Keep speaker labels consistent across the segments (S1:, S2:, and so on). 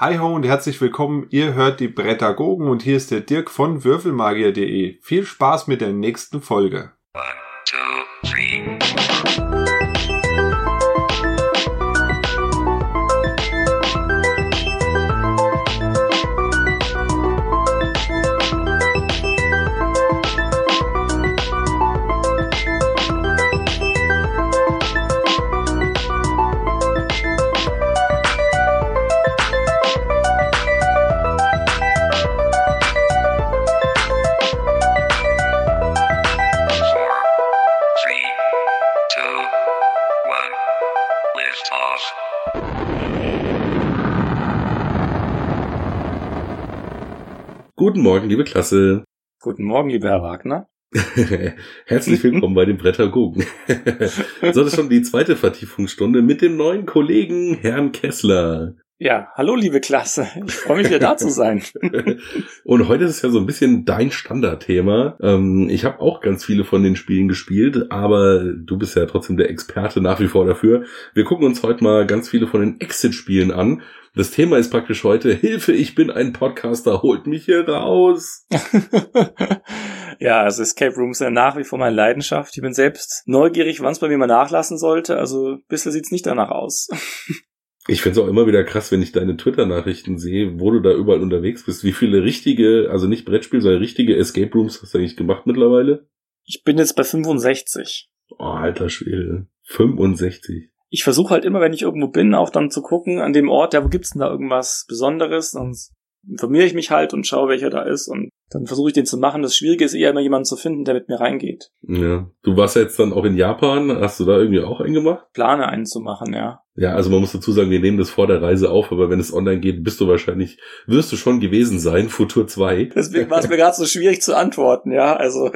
S1: Hi ho und herzlich willkommen. Ihr hört die Brettagogen und hier ist der Dirk von würfelmagier.de. Viel Spaß mit der nächsten Folge.
S2: Morgen, liebe Klasse.
S3: Guten Morgen, lieber Herr Wagner.
S2: Herzlich willkommen bei den Brettagogen. so, das ist schon die zweite Vertiefungsstunde mit dem neuen Kollegen Herrn Kessler.
S3: Ja, hallo liebe Klasse. Ich freue mich wieder da zu sein.
S2: Und heute ist es ja so ein bisschen dein Standardthema. Ähm, ich habe auch ganz viele von den Spielen gespielt, aber du bist ja trotzdem der Experte nach wie vor dafür. Wir gucken uns heute mal ganz viele von den Exit-Spielen an. Das Thema ist praktisch heute Hilfe, ich bin ein Podcaster, holt mich hier raus.
S3: ja, also Escape Rooms sind nach wie vor meine Leidenschaft. Ich bin selbst neugierig, wann es bei mir mal nachlassen sollte. Also ein bisschen sieht's nicht danach aus.
S2: Ich finde es auch immer wieder krass, wenn ich deine Twitter-Nachrichten sehe, wo du da überall unterwegs bist. Wie viele richtige, also nicht Brettspiel, sondern richtige Escape Rooms hast du eigentlich gemacht mittlerweile?
S3: Ich bin jetzt bei 65.
S2: Oh, alter Schwede. 65.
S3: Ich versuche halt immer, wenn ich irgendwo bin, auch dann zu gucken an dem Ort, ja, wo gibt's denn da irgendwas Besonderes? Sonst informiere ich mich halt und schaue, welcher da ist und dann versuche ich den zu machen. Das Schwierige ist eher immer jemanden zu finden, der mit mir reingeht.
S2: Ja. Du warst ja jetzt dann auch in Japan. Hast du da irgendwie auch einen gemacht?
S3: Plane einen zu machen, ja.
S2: Ja, also man muss dazu sagen, wir nehmen das vor der Reise auf, aber wenn es online geht, bist du wahrscheinlich, wirst du schon gewesen sein, Futur 2.
S3: Deswegen war es mir gerade so schwierig zu antworten, ja. Also,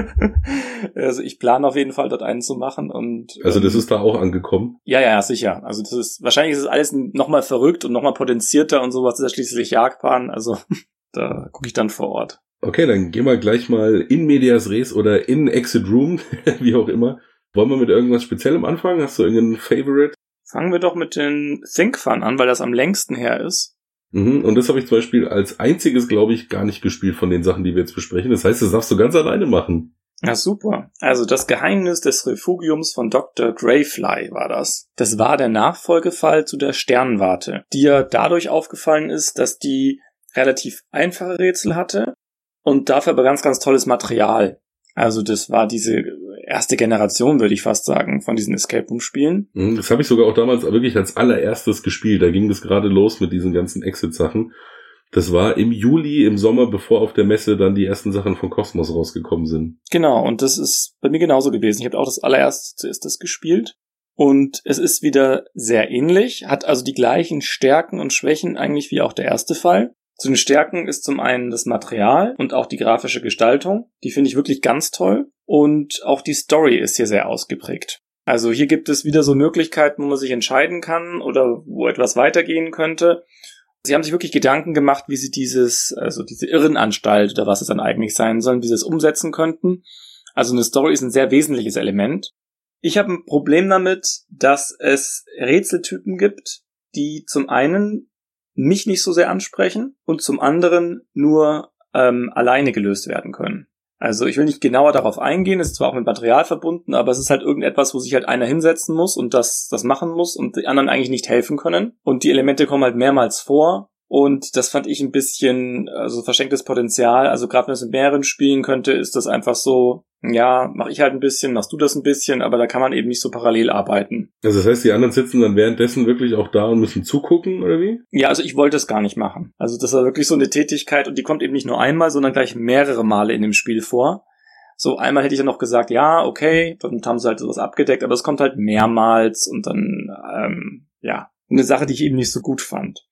S3: also ich plane auf jeden Fall dort einen zu machen und.
S2: Also das ist da auch angekommen?
S3: Ja, ja, sicher. Also das ist, wahrscheinlich ist es alles nochmal verrückt und nochmal potenzierter und sowas. Ist ja schließlich Jagdbahn, also da gucke ich dann vor Ort.
S2: Okay, dann gehen wir gleich mal in Medias Res oder in Exit Room, wie auch immer. Wollen wir mit irgendwas Speziellem anfangen? Hast du irgendeinen Favorite?
S3: Fangen wir doch mit den Think Fun an, weil das am längsten her ist.
S2: Mhm, und das habe ich zum Beispiel als einziges, glaube ich, gar nicht gespielt von den Sachen, die wir jetzt besprechen. Das heißt, das darfst du ganz alleine machen.
S3: Ja, super. Also das Geheimnis des Refugiums von Dr. Greyfly war das. Das war der Nachfolgefall zu der Sternwarte, die ja dadurch aufgefallen ist, dass die relativ einfache Rätsel hatte und dafür aber ganz, ganz tolles Material. Also das war diese erste Generation, würde ich fast sagen, von diesen Escape Room Spielen.
S2: Mhm, das habe ich sogar auch damals wirklich als allererstes gespielt. Da ging das gerade los mit diesen ganzen Exit-Sachen. Das war im Juli, im Sommer, bevor auf der Messe dann die ersten Sachen von Cosmos rausgekommen sind.
S3: Genau, und das ist bei mir genauso gewesen. Ich habe auch das allererste zuerst das gespielt. Und es ist wieder sehr ähnlich, hat also die gleichen Stärken und Schwächen eigentlich wie auch der erste Fall. Zu den Stärken ist zum einen das Material und auch die grafische Gestaltung. Die finde ich wirklich ganz toll. Und auch die Story ist hier sehr ausgeprägt. Also hier gibt es wieder so Möglichkeiten, wo man sich entscheiden kann oder wo etwas weitergehen könnte. Sie haben sich wirklich Gedanken gemacht, wie sie dieses, also diese Irrenanstalt oder was es dann eigentlich sein soll, wie sie es umsetzen könnten. Also eine Story ist ein sehr wesentliches Element. Ich habe ein Problem damit, dass es Rätseltypen gibt, die zum einen mich nicht so sehr ansprechen und zum anderen nur ähm, alleine gelöst werden können. Also ich will nicht genauer darauf eingehen, es ist zwar auch mit Material verbunden, aber es ist halt irgendetwas, wo sich halt einer hinsetzen muss und das, das machen muss und die anderen eigentlich nicht helfen können. Und die Elemente kommen halt mehrmals vor und das fand ich ein bisschen, also verschenktes Potenzial. Also gerade wenn es in mehreren spielen könnte, ist das einfach so, ja, mach ich halt ein bisschen, machst du das ein bisschen, aber da kann man eben nicht so parallel arbeiten.
S2: Also das heißt, die anderen sitzen dann währenddessen wirklich auch da und müssen zugucken, oder wie?
S3: Ja, also ich wollte es gar nicht machen. Also das war wirklich so eine Tätigkeit und die kommt eben nicht nur einmal, sondern gleich mehrere Male in dem Spiel vor. So einmal hätte ich dann noch gesagt, ja, okay, dann haben sie halt sowas abgedeckt, aber es kommt halt mehrmals und dann, ähm, ja, eine Sache, die ich eben nicht so gut fand.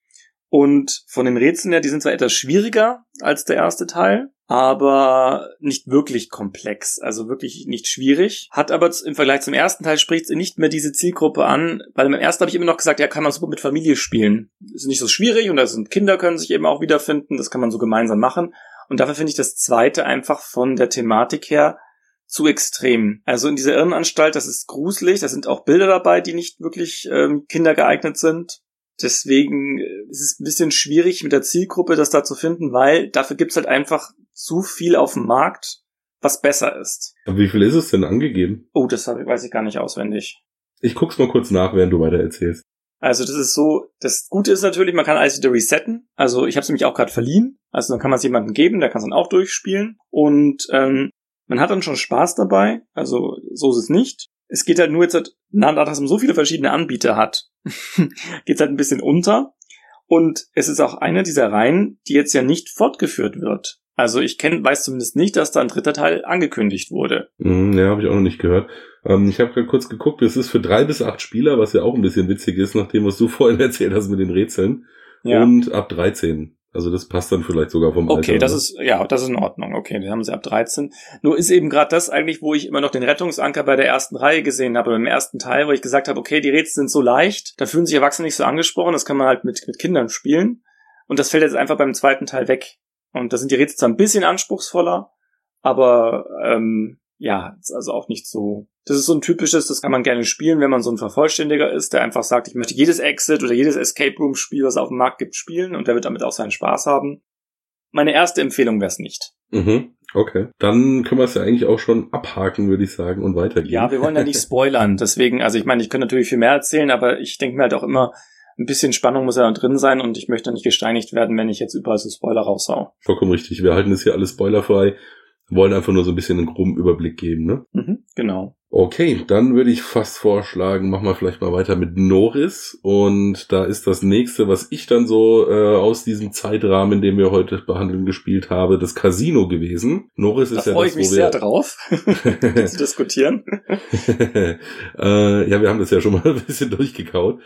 S3: Und von den Rätseln her, die sind zwar etwas schwieriger als der erste Teil, aber nicht wirklich komplex, also wirklich nicht schwierig. Hat aber im Vergleich zum ersten Teil spricht nicht mehr diese Zielgruppe an, weil im ersten habe ich immer noch gesagt, ja, kann man super mit Familie spielen. Ist nicht so schwierig und da sind Kinder können sich eben auch wiederfinden, das kann man so gemeinsam machen. Und dafür finde ich das zweite einfach von der Thematik her zu extrem. Also in dieser Irrenanstalt, das ist gruselig, da sind auch Bilder dabei, die nicht wirklich ähm, kindergeeignet sind. Deswegen äh, ist es ein bisschen schwierig mit der Zielgruppe das da zu finden, weil dafür gibt's halt einfach zu viel auf dem Markt, was besser ist.
S2: Aber wie viel ist es denn angegeben?
S3: Oh, das weiß ich gar nicht auswendig.
S2: Ich guck's mal kurz nach, während du weiter erzählst.
S3: Also das ist so, das Gute ist natürlich, man kann alles wieder resetten. Also ich habe es nämlich auch gerade verliehen. Also dann kann man es jemandem geben, der kann es dann auch durchspielen. Und ähm, man hat dann schon Spaß dabei. Also so ist es nicht. Es geht halt nur jetzt, halt, na, dass man so viele verschiedene Anbieter hat, geht halt ein bisschen unter. Und es ist auch eine dieser Reihen, die jetzt ja nicht fortgeführt wird. Also ich kenn, weiß zumindest nicht, dass da ein dritter Teil angekündigt wurde.
S2: Mm, ja, habe ich auch noch nicht gehört. Ähm, ich habe gerade kurz geguckt, es ist für drei bis acht Spieler, was ja auch ein bisschen witzig ist, nach dem, was du vorhin erzählt hast mit den Rätseln. Ja. Und ab 13. Also das passt dann vielleicht sogar vom
S3: Alter. Okay, das ne? ist, ja, das ist in Ordnung. Okay, den haben sie ab 13. Nur ist eben gerade das eigentlich, wo ich immer noch den Rettungsanker bei der ersten Reihe gesehen habe, beim ersten Teil, wo ich gesagt habe, okay, die Rätsel sind so leicht, da fühlen sich Erwachsene nicht so angesprochen, das kann man halt mit, mit Kindern spielen. Und das fällt jetzt einfach beim zweiten Teil weg. Und da sind die Rätsel zwar ein bisschen anspruchsvoller, aber ähm, ja, also auch nicht so. Das ist so ein typisches, das kann man gerne spielen, wenn man so ein Vervollständiger ist, der einfach sagt, ich möchte jedes Exit oder jedes Escape Room Spiel, was es auf dem Markt gibt, spielen und der wird damit auch seinen Spaß haben. Meine erste Empfehlung wäre es nicht.
S2: Mhm, okay. Dann können wir es ja eigentlich auch schon abhaken, würde ich sagen, und weitergehen.
S3: Ja, wir wollen ja nicht spoilern. Deswegen, also ich meine, ich könnte natürlich viel mehr erzählen, aber ich denke mir halt auch immer, ein bisschen Spannung muss ja drin sein und ich möchte nicht gesteinigt werden, wenn ich jetzt überall so Spoiler raushau.
S2: Vollkommen richtig. Wir halten es hier alles spoilerfrei, wollen einfach nur so ein bisschen einen groben Überblick geben, ne?
S3: Mhm, genau.
S2: Okay, dann würde ich fast vorschlagen, machen wir vielleicht mal weiter mit Norris. Und da ist das nächste, was ich dann so äh, aus diesem Zeitrahmen, den wir heute behandeln, gespielt habe, das Casino gewesen. Norris ist da ja
S3: freue ich mich sehr drauf, zu diskutieren.
S2: äh, ja, wir haben das ja schon mal ein bisschen durchgekaut.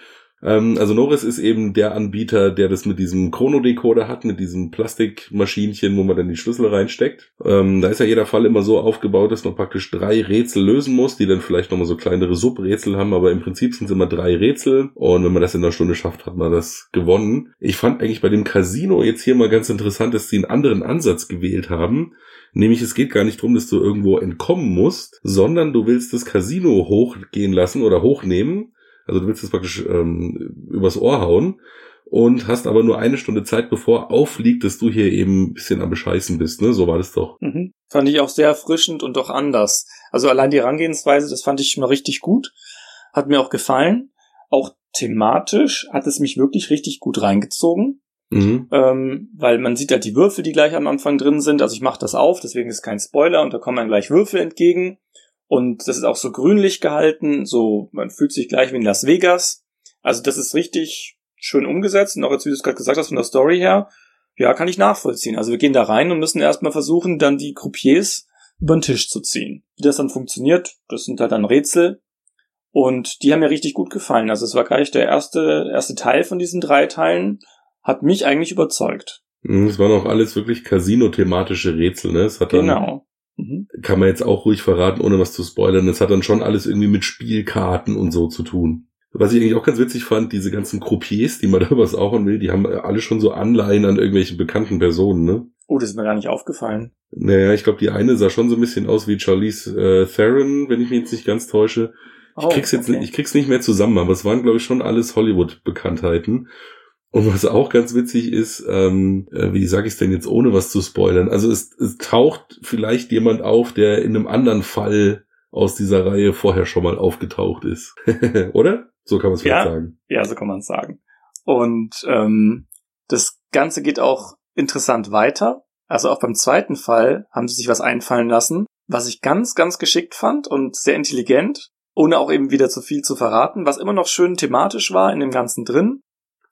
S2: Ähm, also Norris ist eben der Anbieter, der das mit diesem Chronodecoder hat, mit diesem Plastikmaschinchen, wo man dann die Schlüssel reinsteckt. Ähm, da ist ja jeder Fall immer so aufgebaut, dass man praktisch drei Rätsel lösen muss, die dann vielleicht nochmal so kleinere Subrätsel haben, aber im Prinzip sind es immer drei Rätsel und wenn man das in einer Stunde schafft, hat man das gewonnen. Ich fand eigentlich bei dem Casino jetzt hier mal ganz interessant, dass sie einen anderen Ansatz gewählt haben. Nämlich es geht gar nicht darum, dass du irgendwo entkommen musst, sondern du willst das Casino hochgehen lassen oder hochnehmen also du willst es praktisch ähm, übers Ohr hauen und hast aber nur eine Stunde Zeit, bevor aufliegt, dass du hier eben ein bisschen am Bescheißen bist, ne? So war das doch.
S3: Mhm. Fand ich auch sehr erfrischend und doch anders. Also allein die Herangehensweise, das fand ich mal richtig gut. Hat mir auch gefallen. Auch thematisch hat es mich wirklich richtig gut reingezogen. Mhm. Ähm, weil man sieht ja die Würfel, die gleich am Anfang drin sind. Also ich mache das auf, deswegen ist kein Spoiler und da kommen dann gleich Würfel entgegen. Und das ist auch so grünlich gehalten, so man fühlt sich gleich wie in Las Vegas. Also das ist richtig schön umgesetzt und auch jetzt, wie du es gerade gesagt hast, von der Story her, ja, kann ich nachvollziehen. Also wir gehen da rein und müssen erstmal versuchen, dann die Croupiers über den Tisch zu ziehen. Wie das dann funktioniert, das sind halt dann Rätsel. Und die haben mir richtig gut gefallen. Also es war gleich der erste, erste Teil von diesen drei Teilen, hat mich eigentlich überzeugt.
S2: Mhm, es waren auch alles wirklich Casino-thematische Rätsel, ne? Es hat dann
S3: genau.
S2: Mhm. Kann man jetzt auch ruhig verraten, ohne was zu spoilern. Es hat dann schon alles irgendwie mit Spielkarten und so zu tun. Was ich eigentlich auch ganz witzig fand, diese ganzen Croupiers, die man da was auch will, die haben alle schon so Anleihen an irgendwelchen bekannten Personen, ne?
S3: Oh, das ist mir gar nicht aufgefallen.
S2: Naja, ich glaube, die eine sah schon so ein bisschen aus wie Charlize äh, Theron, wenn ich mich jetzt nicht ganz täusche. Ich oh, krieg's jetzt, okay. ich krieg's nicht mehr zusammen, aber es waren, glaube ich, schon alles Hollywood-Bekanntheiten. Und was auch ganz witzig ist, ähm, äh, wie sage ich es denn jetzt, ohne was zu spoilern? Also es, es taucht vielleicht jemand auf, der in einem anderen Fall aus dieser Reihe vorher schon mal aufgetaucht ist. Oder? So kann man es
S3: ja,
S2: sagen.
S3: Ja, so kann man es sagen. Und ähm, das Ganze geht auch interessant weiter. Also auch beim zweiten Fall haben sie sich was einfallen lassen, was ich ganz, ganz geschickt fand und sehr intelligent, ohne auch eben wieder zu viel zu verraten, was immer noch schön thematisch war in dem Ganzen drin.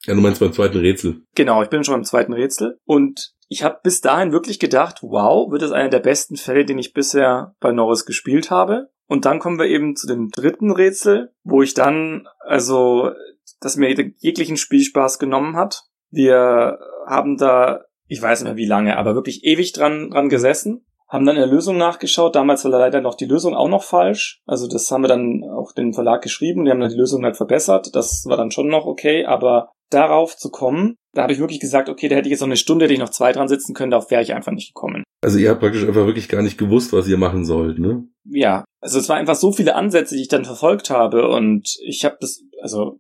S2: Ja, du meinst beim zweiten Rätsel.
S3: Genau, ich bin schon beim zweiten Rätsel. Und ich habe bis dahin wirklich gedacht, wow, wird das einer der besten Fälle, den ich bisher bei Norris gespielt habe. Und dann kommen wir eben zu dem dritten Rätsel, wo ich dann, also, das mir jeglichen Spielspaß genommen hat. Wir haben da, ich weiß nicht mehr wie lange, aber wirklich ewig dran, dran gesessen haben dann in der Lösung nachgeschaut. Damals war leider noch die Lösung auch noch falsch. Also das haben wir dann auch den Verlag geschrieben. Die haben dann die Lösung halt verbessert. Das war dann schon noch okay. Aber darauf zu kommen, da habe ich wirklich gesagt, okay, da hätte ich jetzt noch eine Stunde, hätte ich noch zwei dran sitzen können. Darauf wäre ich einfach nicht gekommen.
S2: Also ihr habt praktisch einfach wirklich gar nicht gewusst, was ihr machen sollt, ne?
S3: Ja. Also es war einfach so viele Ansätze, die ich dann verfolgt habe. Und ich habe das, also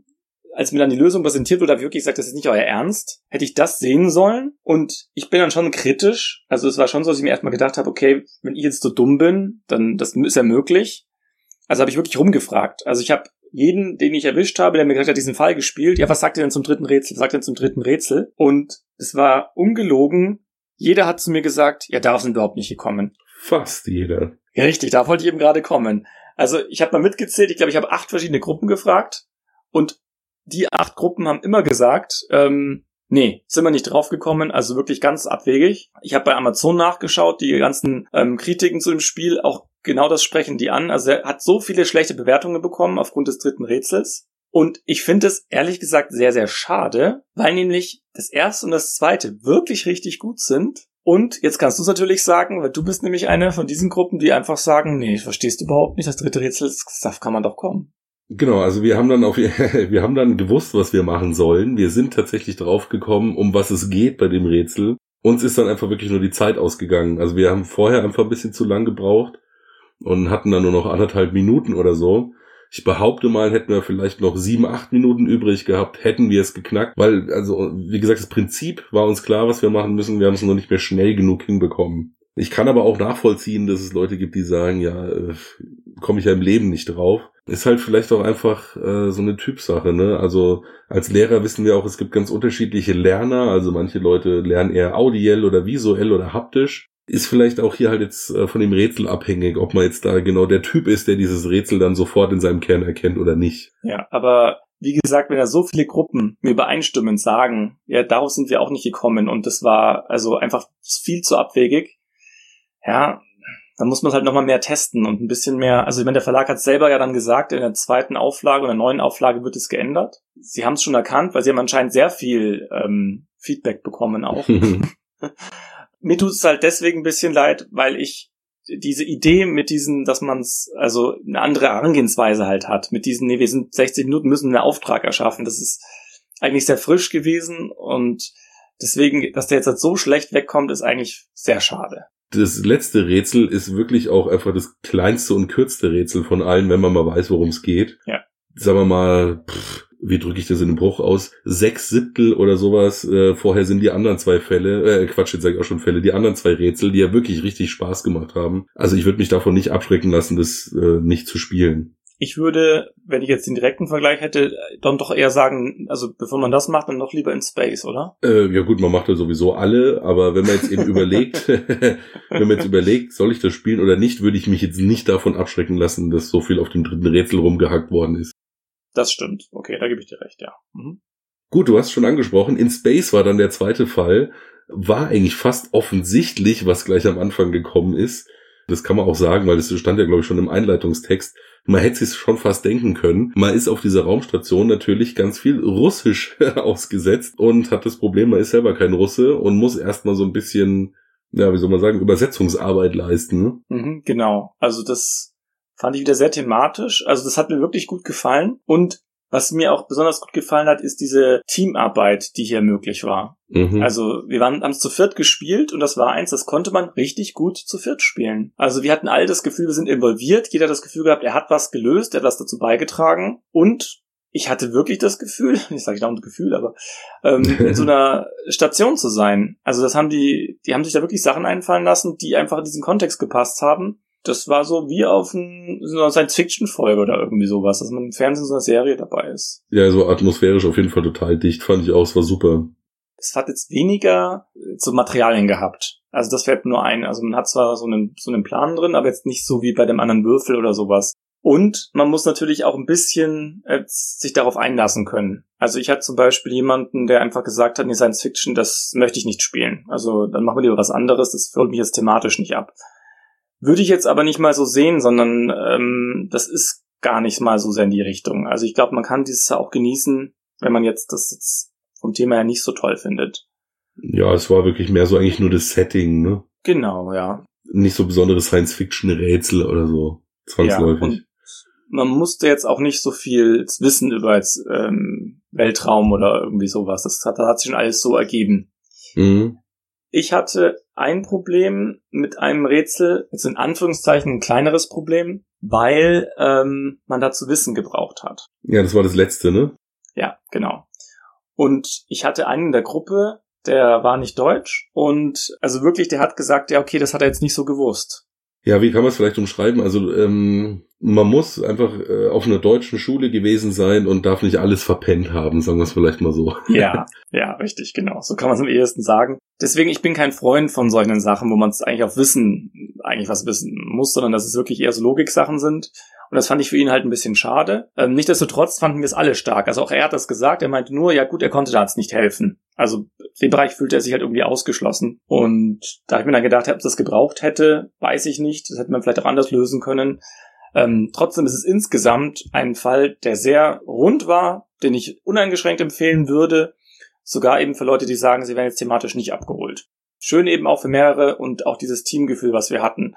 S3: als mir dann die Lösung präsentiert wurde, habe ich wirklich gesagt, das ist nicht euer Ernst. Hätte ich das sehen sollen? Und ich bin dann schon kritisch. Also es war schon so, dass ich mir erstmal gedacht habe, okay, wenn ich jetzt so dumm bin, dann das ist ja möglich. Also habe ich wirklich rumgefragt. Also ich habe jeden, den ich erwischt habe, der mir gesagt hat, diesen Fall gespielt, ja, was sagt ihr denn zum dritten Rätsel? Was sagt ihr denn zum dritten Rätsel? Und es war ungelogen. Jeder hat zu mir gesagt, ja, darauf sind überhaupt nicht gekommen.
S2: Fast jeder.
S3: Ja, richtig, da wollte ich eben gerade kommen. Also ich habe mal mitgezählt, ich glaube, ich habe acht verschiedene Gruppen gefragt und die acht Gruppen haben immer gesagt, ähm, nee, sind wir nicht draufgekommen, also wirklich ganz abwegig. Ich habe bei Amazon nachgeschaut, die ganzen ähm, Kritiken zu dem Spiel, auch genau das sprechen die an. Also er hat so viele schlechte Bewertungen bekommen aufgrund des dritten Rätsels. Und ich finde es ehrlich gesagt sehr, sehr schade, weil nämlich das erste und das zweite wirklich richtig gut sind. Und jetzt kannst du es natürlich sagen, weil du bist nämlich eine von diesen Gruppen, die einfach sagen, nee, verstehst du überhaupt nicht, das dritte Rätsel, das kann man doch kommen.
S2: Genau, also wir haben dann auf, wir haben dann gewusst, was wir machen sollen. Wir sind tatsächlich draufgekommen, um was es geht bei dem Rätsel. Uns ist dann einfach wirklich nur die Zeit ausgegangen. Also wir haben vorher einfach ein bisschen zu lang gebraucht und hatten dann nur noch anderthalb Minuten oder so. Ich behaupte mal, hätten wir vielleicht noch sieben, acht Minuten übrig gehabt, hätten wir es geknackt, weil, also, wie gesagt, das Prinzip war uns klar, was wir machen müssen. Wir haben es noch nicht mehr schnell genug hinbekommen. Ich kann aber auch nachvollziehen, dass es Leute gibt, die sagen, ja, äh, komme ich ja im Leben nicht drauf. Ist halt vielleicht auch einfach äh, so eine Typsache, ne? Also als Lehrer wissen wir auch, es gibt ganz unterschiedliche Lerner. Also manche Leute lernen eher audiell oder visuell oder haptisch. Ist vielleicht auch hier halt jetzt äh, von dem Rätsel abhängig, ob man jetzt da genau der Typ ist, der dieses Rätsel dann sofort in seinem Kern erkennt oder nicht.
S3: Ja, aber wie gesagt, wenn da so viele Gruppen mir übereinstimmend sagen, ja, darauf sind wir auch nicht gekommen und das war also einfach viel zu abwegig. Ja, dann muss man halt nochmal mehr testen und ein bisschen mehr, also ich meine, der Verlag hat selber ja dann gesagt, in der zweiten Auflage oder neuen Auflage wird es geändert. Sie haben es schon erkannt, weil sie haben anscheinend sehr viel ähm, Feedback bekommen auch. Mir tut es halt deswegen ein bisschen leid, weil ich diese Idee mit diesen, dass man es, also eine andere Herangehensweise halt hat, mit diesen, nee, wir sind 60 Minuten, müssen einen Auftrag erschaffen, das ist eigentlich sehr frisch gewesen und deswegen, dass der jetzt halt so schlecht wegkommt, ist eigentlich sehr schade
S2: das letzte Rätsel ist wirklich auch einfach das kleinste und kürzeste Rätsel von allen, wenn man mal weiß, worum es geht.
S3: Ja.
S2: Sagen wir mal, pff, wie drücke ich das in den Bruch aus? Sechs Siebtel oder sowas. Äh, vorher sind die anderen zwei Fälle, äh, Quatsch, jetzt sage ich auch schon Fälle, die anderen zwei Rätsel, die ja wirklich richtig Spaß gemacht haben. Also ich würde mich davon nicht abschrecken lassen, das äh, nicht zu spielen.
S3: Ich würde, wenn ich jetzt den direkten Vergleich hätte, dann doch eher sagen, also bevor man das macht, dann doch lieber in Space, oder?
S2: Äh, ja gut, man macht ja sowieso alle, aber wenn man jetzt eben überlegt, wenn man jetzt überlegt, soll ich das spielen oder nicht, würde ich mich jetzt nicht davon abschrecken lassen, dass so viel auf dem dritten Rätsel rumgehackt worden ist.
S3: Das stimmt. Okay, da gebe ich dir recht, ja. Mhm.
S2: Gut, du hast schon angesprochen, in Space war dann der zweite Fall, war eigentlich fast offensichtlich, was gleich am Anfang gekommen ist. Das kann man auch sagen, weil das stand ja, glaube ich, schon im Einleitungstext man hätte sich schon fast denken können. Man ist auf dieser Raumstation natürlich ganz viel Russisch ausgesetzt und hat das Problem, man ist selber kein Russe und muss erstmal so ein bisschen, ja, wie soll man sagen, Übersetzungsarbeit leisten. Ne?
S3: Mhm, genau. Also das fand ich wieder sehr thematisch. Also das hat mir wirklich gut gefallen und was mir auch besonders gut gefallen hat, ist diese Teamarbeit, die hier möglich war. Mhm. Also wir waren, haben es zu viert gespielt und das war eins, das konnte man richtig gut zu viert spielen. Also wir hatten alle das Gefühl, wir sind involviert. Jeder hat das Gefühl gehabt, er hat was gelöst, er hat was dazu beigetragen und ich hatte wirklich das Gefühl, ich sage dauernd Gefühl, aber ähm, in so einer Station zu sein. Also das haben die, die haben sich da wirklich Sachen einfallen lassen, die einfach in diesen Kontext gepasst haben das war so wie auf ein, so einer Science-Fiction-Folge oder irgendwie sowas, dass man im Fernsehen so eine Serie dabei ist.
S2: Ja, so atmosphärisch auf jeden Fall total dicht, fand ich auch, es war super.
S3: Es hat jetzt weniger so Materialien gehabt. Also das fällt nur ein. Also man hat zwar so einen, so einen Plan drin, aber jetzt nicht so wie bei dem anderen Würfel oder sowas. Und man muss natürlich auch ein bisschen äh, sich darauf einlassen können. Also ich hatte zum Beispiel jemanden, der einfach gesagt hat, in Science Fiction, das möchte ich nicht spielen. Also dann machen wir lieber was anderes, das holt mich jetzt thematisch nicht ab. Würde ich jetzt aber nicht mal so sehen, sondern ähm, das ist gar nicht mal so sehr in die Richtung. Also ich glaube, man kann dieses auch genießen, wenn man jetzt das jetzt vom Thema her nicht so toll findet.
S2: Ja, es war wirklich mehr so eigentlich nur das Setting, ne?
S3: Genau, ja.
S2: Nicht so besondere Science-Fiction-Rätsel oder so, zwangsläufig. Ja, und
S3: man musste jetzt auch nicht so viel wissen über jetzt, ähm, Weltraum oder irgendwie sowas. Das hat, das hat sich schon alles so ergeben. Mhm. Ich hatte ein Problem mit einem Rätsel, jetzt in Anführungszeichen ein kleineres Problem, weil ähm, man dazu Wissen gebraucht hat.
S2: Ja, das war das letzte, ne?
S3: Ja, genau. Und ich hatte einen in der Gruppe, der war nicht deutsch und also wirklich, der hat gesagt, ja, okay, das hat er jetzt nicht so gewusst.
S2: Ja, wie kann man es vielleicht umschreiben? Also ähm, man muss einfach äh, auf einer deutschen Schule gewesen sein und darf nicht alles verpennt haben, sagen wir es vielleicht mal so.
S3: Ja, ja, richtig, genau. So kann man es am ehesten sagen. Deswegen, ich bin kein Freund von solchen Sachen, wo man es eigentlich auf Wissen, eigentlich was wissen muss, sondern dass es wirklich eher so Logiksachen sind. Und das fand ich für ihn halt ein bisschen schade. Ähm, Nichtsdestotrotz fanden wir es alle stark. Also auch er hat das gesagt. Er meinte nur, ja gut, er konnte da jetzt nicht helfen. Also den Bereich fühlte er sich halt irgendwie ausgeschlossen. Und da habe ich mir dann gedacht, ob das gebraucht hätte, weiß ich nicht. Das hätte man vielleicht auch anders lösen können. Ähm, trotzdem ist es insgesamt ein Fall, der sehr rund war, den ich uneingeschränkt empfehlen würde. Sogar eben für Leute, die sagen, sie werden jetzt thematisch nicht abgeholt. Schön eben auch für mehrere und auch dieses Teamgefühl, was wir hatten.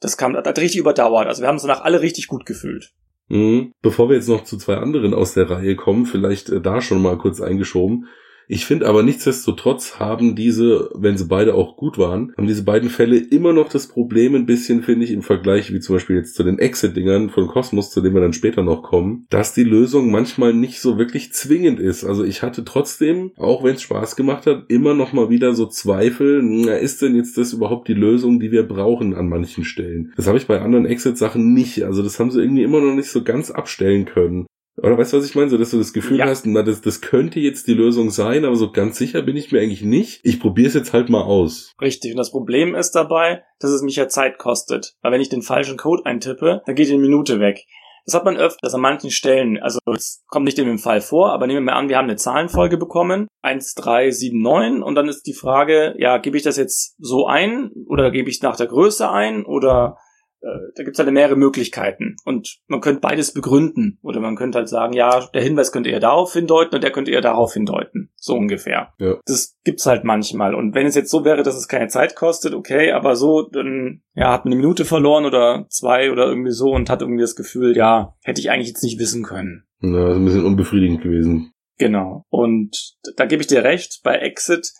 S3: Das kam, das hat richtig überdauert. Also wir haben uns danach alle richtig gut gefühlt.
S2: Mhm. Bevor wir jetzt noch zu zwei anderen aus der Reihe kommen, vielleicht äh, da schon mal kurz eingeschoben. Ich finde aber nichtsdestotrotz haben diese, wenn sie beide auch gut waren, haben diese beiden Fälle immer noch das Problem ein bisschen, finde ich, im Vergleich wie zum Beispiel jetzt zu den Exit-Dingern von Cosmos, zu denen wir dann später noch kommen, dass die Lösung manchmal nicht so wirklich zwingend ist. Also ich hatte trotzdem, auch wenn es Spaß gemacht hat, immer noch mal wieder so Zweifel, na, ist denn jetzt das überhaupt die Lösung, die wir brauchen an manchen Stellen? Das habe ich bei anderen Exit-Sachen nicht. Also das haben sie irgendwie immer noch nicht so ganz abstellen können. Oder weißt du, was ich meine? So, dass du das Gefühl ja. hast, na, das, das könnte jetzt die Lösung sein, aber so ganz sicher bin ich mir eigentlich nicht. Ich probiere es jetzt halt mal aus.
S3: Richtig. Und das Problem ist dabei, dass es mich ja Zeit kostet. Weil wenn ich den falschen Code eintippe, dann geht die Minute weg. Das hat man öfters an manchen Stellen. Also es kommt nicht in dem Fall vor, aber nehmen wir mal an, wir haben eine Zahlenfolge bekommen. 1, 3, 7, 9 und dann ist die Frage, ja, gebe ich das jetzt so ein oder gebe ich nach der Größe ein oder da gibt's halt mehrere Möglichkeiten. Und man könnte beides begründen. Oder man könnte halt sagen, ja, der Hinweis könnte eher darauf hindeuten und der könnte eher darauf hindeuten. So ungefähr. Ja. Das gibt's halt manchmal. Und wenn es jetzt so wäre, dass es keine Zeit kostet, okay, aber so, dann ja, hat man eine Minute verloren oder zwei oder irgendwie so und hat irgendwie das Gefühl, ja, hätte ich eigentlich jetzt nicht wissen können.
S2: Ja, ist ein bisschen unbefriedigend gewesen.
S3: Genau. Und da gebe ich dir recht, bei Exit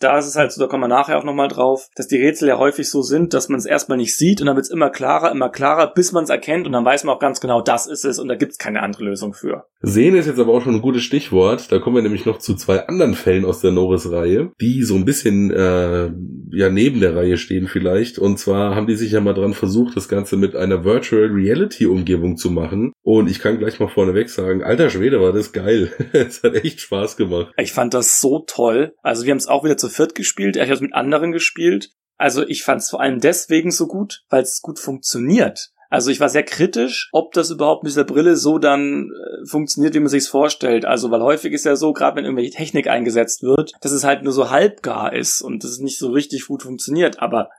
S3: da ist es halt so, da kommen wir nachher auch nochmal drauf, dass die Rätsel ja häufig so sind, dass man es erstmal nicht sieht und dann wird es immer klarer, immer klarer, bis man es erkennt und dann weiß man auch ganz genau, das ist es und da gibt es keine andere Lösung für.
S2: Sehen ist jetzt aber auch schon ein gutes Stichwort. Da kommen wir nämlich noch zu zwei anderen Fällen aus der Norris-Reihe, die so ein bisschen äh, ja neben der Reihe stehen vielleicht. Und zwar haben die sich ja mal dran versucht, das Ganze mit einer Virtual Reality Umgebung zu machen. Und ich kann gleich mal vorneweg sagen, alter Schwede, war das geil. Es hat echt Spaß gemacht.
S3: Ich fand das so toll. Also wir haben es auch wieder zu viert gespielt. Ich habe es mit anderen gespielt. Also ich fand es vor allem deswegen so gut, weil es gut funktioniert. Also ich war sehr kritisch, ob das überhaupt mit dieser Brille so dann äh, funktioniert, wie man sich's vorstellt. Also weil häufig ist ja so, gerade wenn irgendwelche Technik eingesetzt wird, dass es halt nur so halbgar ist und dass es nicht so richtig gut funktioniert. Aber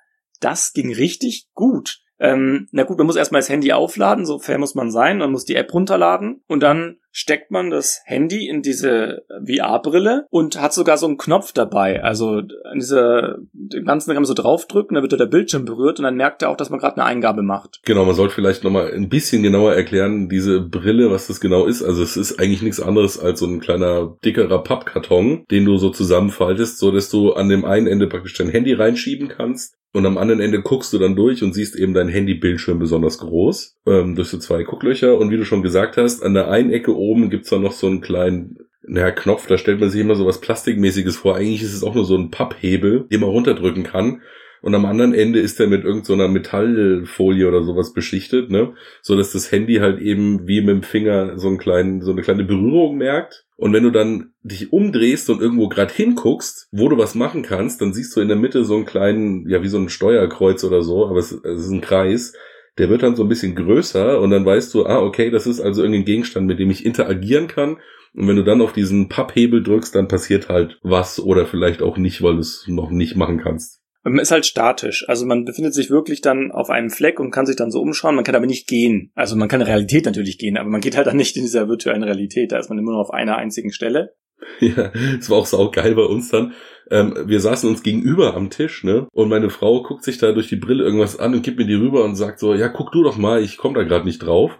S3: das ging richtig gut. Ähm, na gut, man muss erstmal das Handy aufladen, so fair muss man sein, man muss die App runterladen und dann steckt man das Handy in diese VR-Brille und hat sogar so einen Knopf dabei. Also an dieser, den ganzen kann man so draufdrücken, dann wird der Bildschirm berührt und dann merkt er auch, dass man gerade eine Eingabe macht.
S2: Genau, man sollte vielleicht nochmal ein bisschen genauer erklären, diese Brille, was das genau ist. Also es ist eigentlich nichts anderes als so ein kleiner, dickerer Pappkarton, den du so zusammenfaltest, so dass du an dem einen Ende praktisch dein Handy reinschieben kannst und am anderen Ende guckst du dann durch und siehst eben dein Handybildschirm besonders groß, ähm, durch so zwei Gucklöcher. Und wie du schon gesagt hast, an der einen Ecke oben gibt's dann noch so einen kleinen naja, Knopf, da stellt man sich immer so was Plastikmäßiges vor. Eigentlich ist es auch nur so ein Papphebel, den man runterdrücken kann. Und am anderen Ende ist er mit irgendeiner so Metallfolie oder sowas beschichtet, ne? So dass das Handy halt eben wie mit dem Finger so einen kleinen, so eine kleine Berührung merkt. Und wenn du dann dich umdrehst und irgendwo gerade hinguckst, wo du was machen kannst, dann siehst du in der Mitte so einen kleinen, ja, wie so ein Steuerkreuz oder so, aber es, es ist ein Kreis der wird dann so ein bisschen größer und dann weißt du, ah, okay, das ist also irgendein Gegenstand, mit dem ich interagieren kann. Und wenn du dann auf diesen Papphebel drückst, dann passiert halt was oder vielleicht auch nicht, weil du es noch nicht machen kannst.
S3: Man ist halt statisch. Also man befindet sich wirklich dann auf einem Fleck und kann sich dann so umschauen. Man kann aber nicht gehen. Also man kann in Realität natürlich gehen, aber man geht halt dann nicht in dieser virtuellen Realität. Da ist man immer nur auf einer einzigen Stelle.
S2: Ja, es war auch sau geil bei uns dann. Ähm, wir saßen uns gegenüber am Tisch, ne? Und meine Frau guckt sich da durch die Brille irgendwas an und gibt mir die rüber und sagt so, ja, guck du doch mal, ich komme da gerade nicht drauf.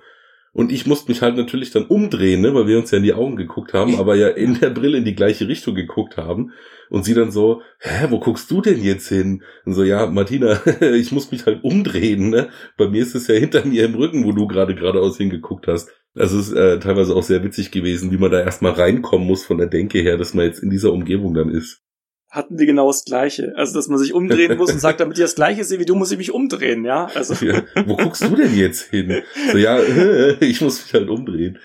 S2: Und ich musste mich halt natürlich dann umdrehen, ne, weil wir uns ja in die Augen geguckt haben, aber ja in der Brille in die gleiche Richtung geguckt haben. Und sie dann so, hä, wo guckst du denn jetzt hin? Und so, ja, Martina, ich muss mich halt umdrehen, ne? Bei mir ist es ja hinter mir im Rücken, wo du gerade geradeaus hingeguckt hast. Das ist äh, teilweise auch sehr witzig gewesen, wie man da erstmal reinkommen muss von der Denke her, dass man jetzt in dieser Umgebung dann ist.
S3: Hatten die genau das Gleiche. Also, dass man sich umdrehen muss und sagt, damit ich das Gleiche sehe wie du, muss ich mich umdrehen, ja? Also. Ja,
S2: wo guckst du denn jetzt hin? So, ja, ich muss mich halt umdrehen.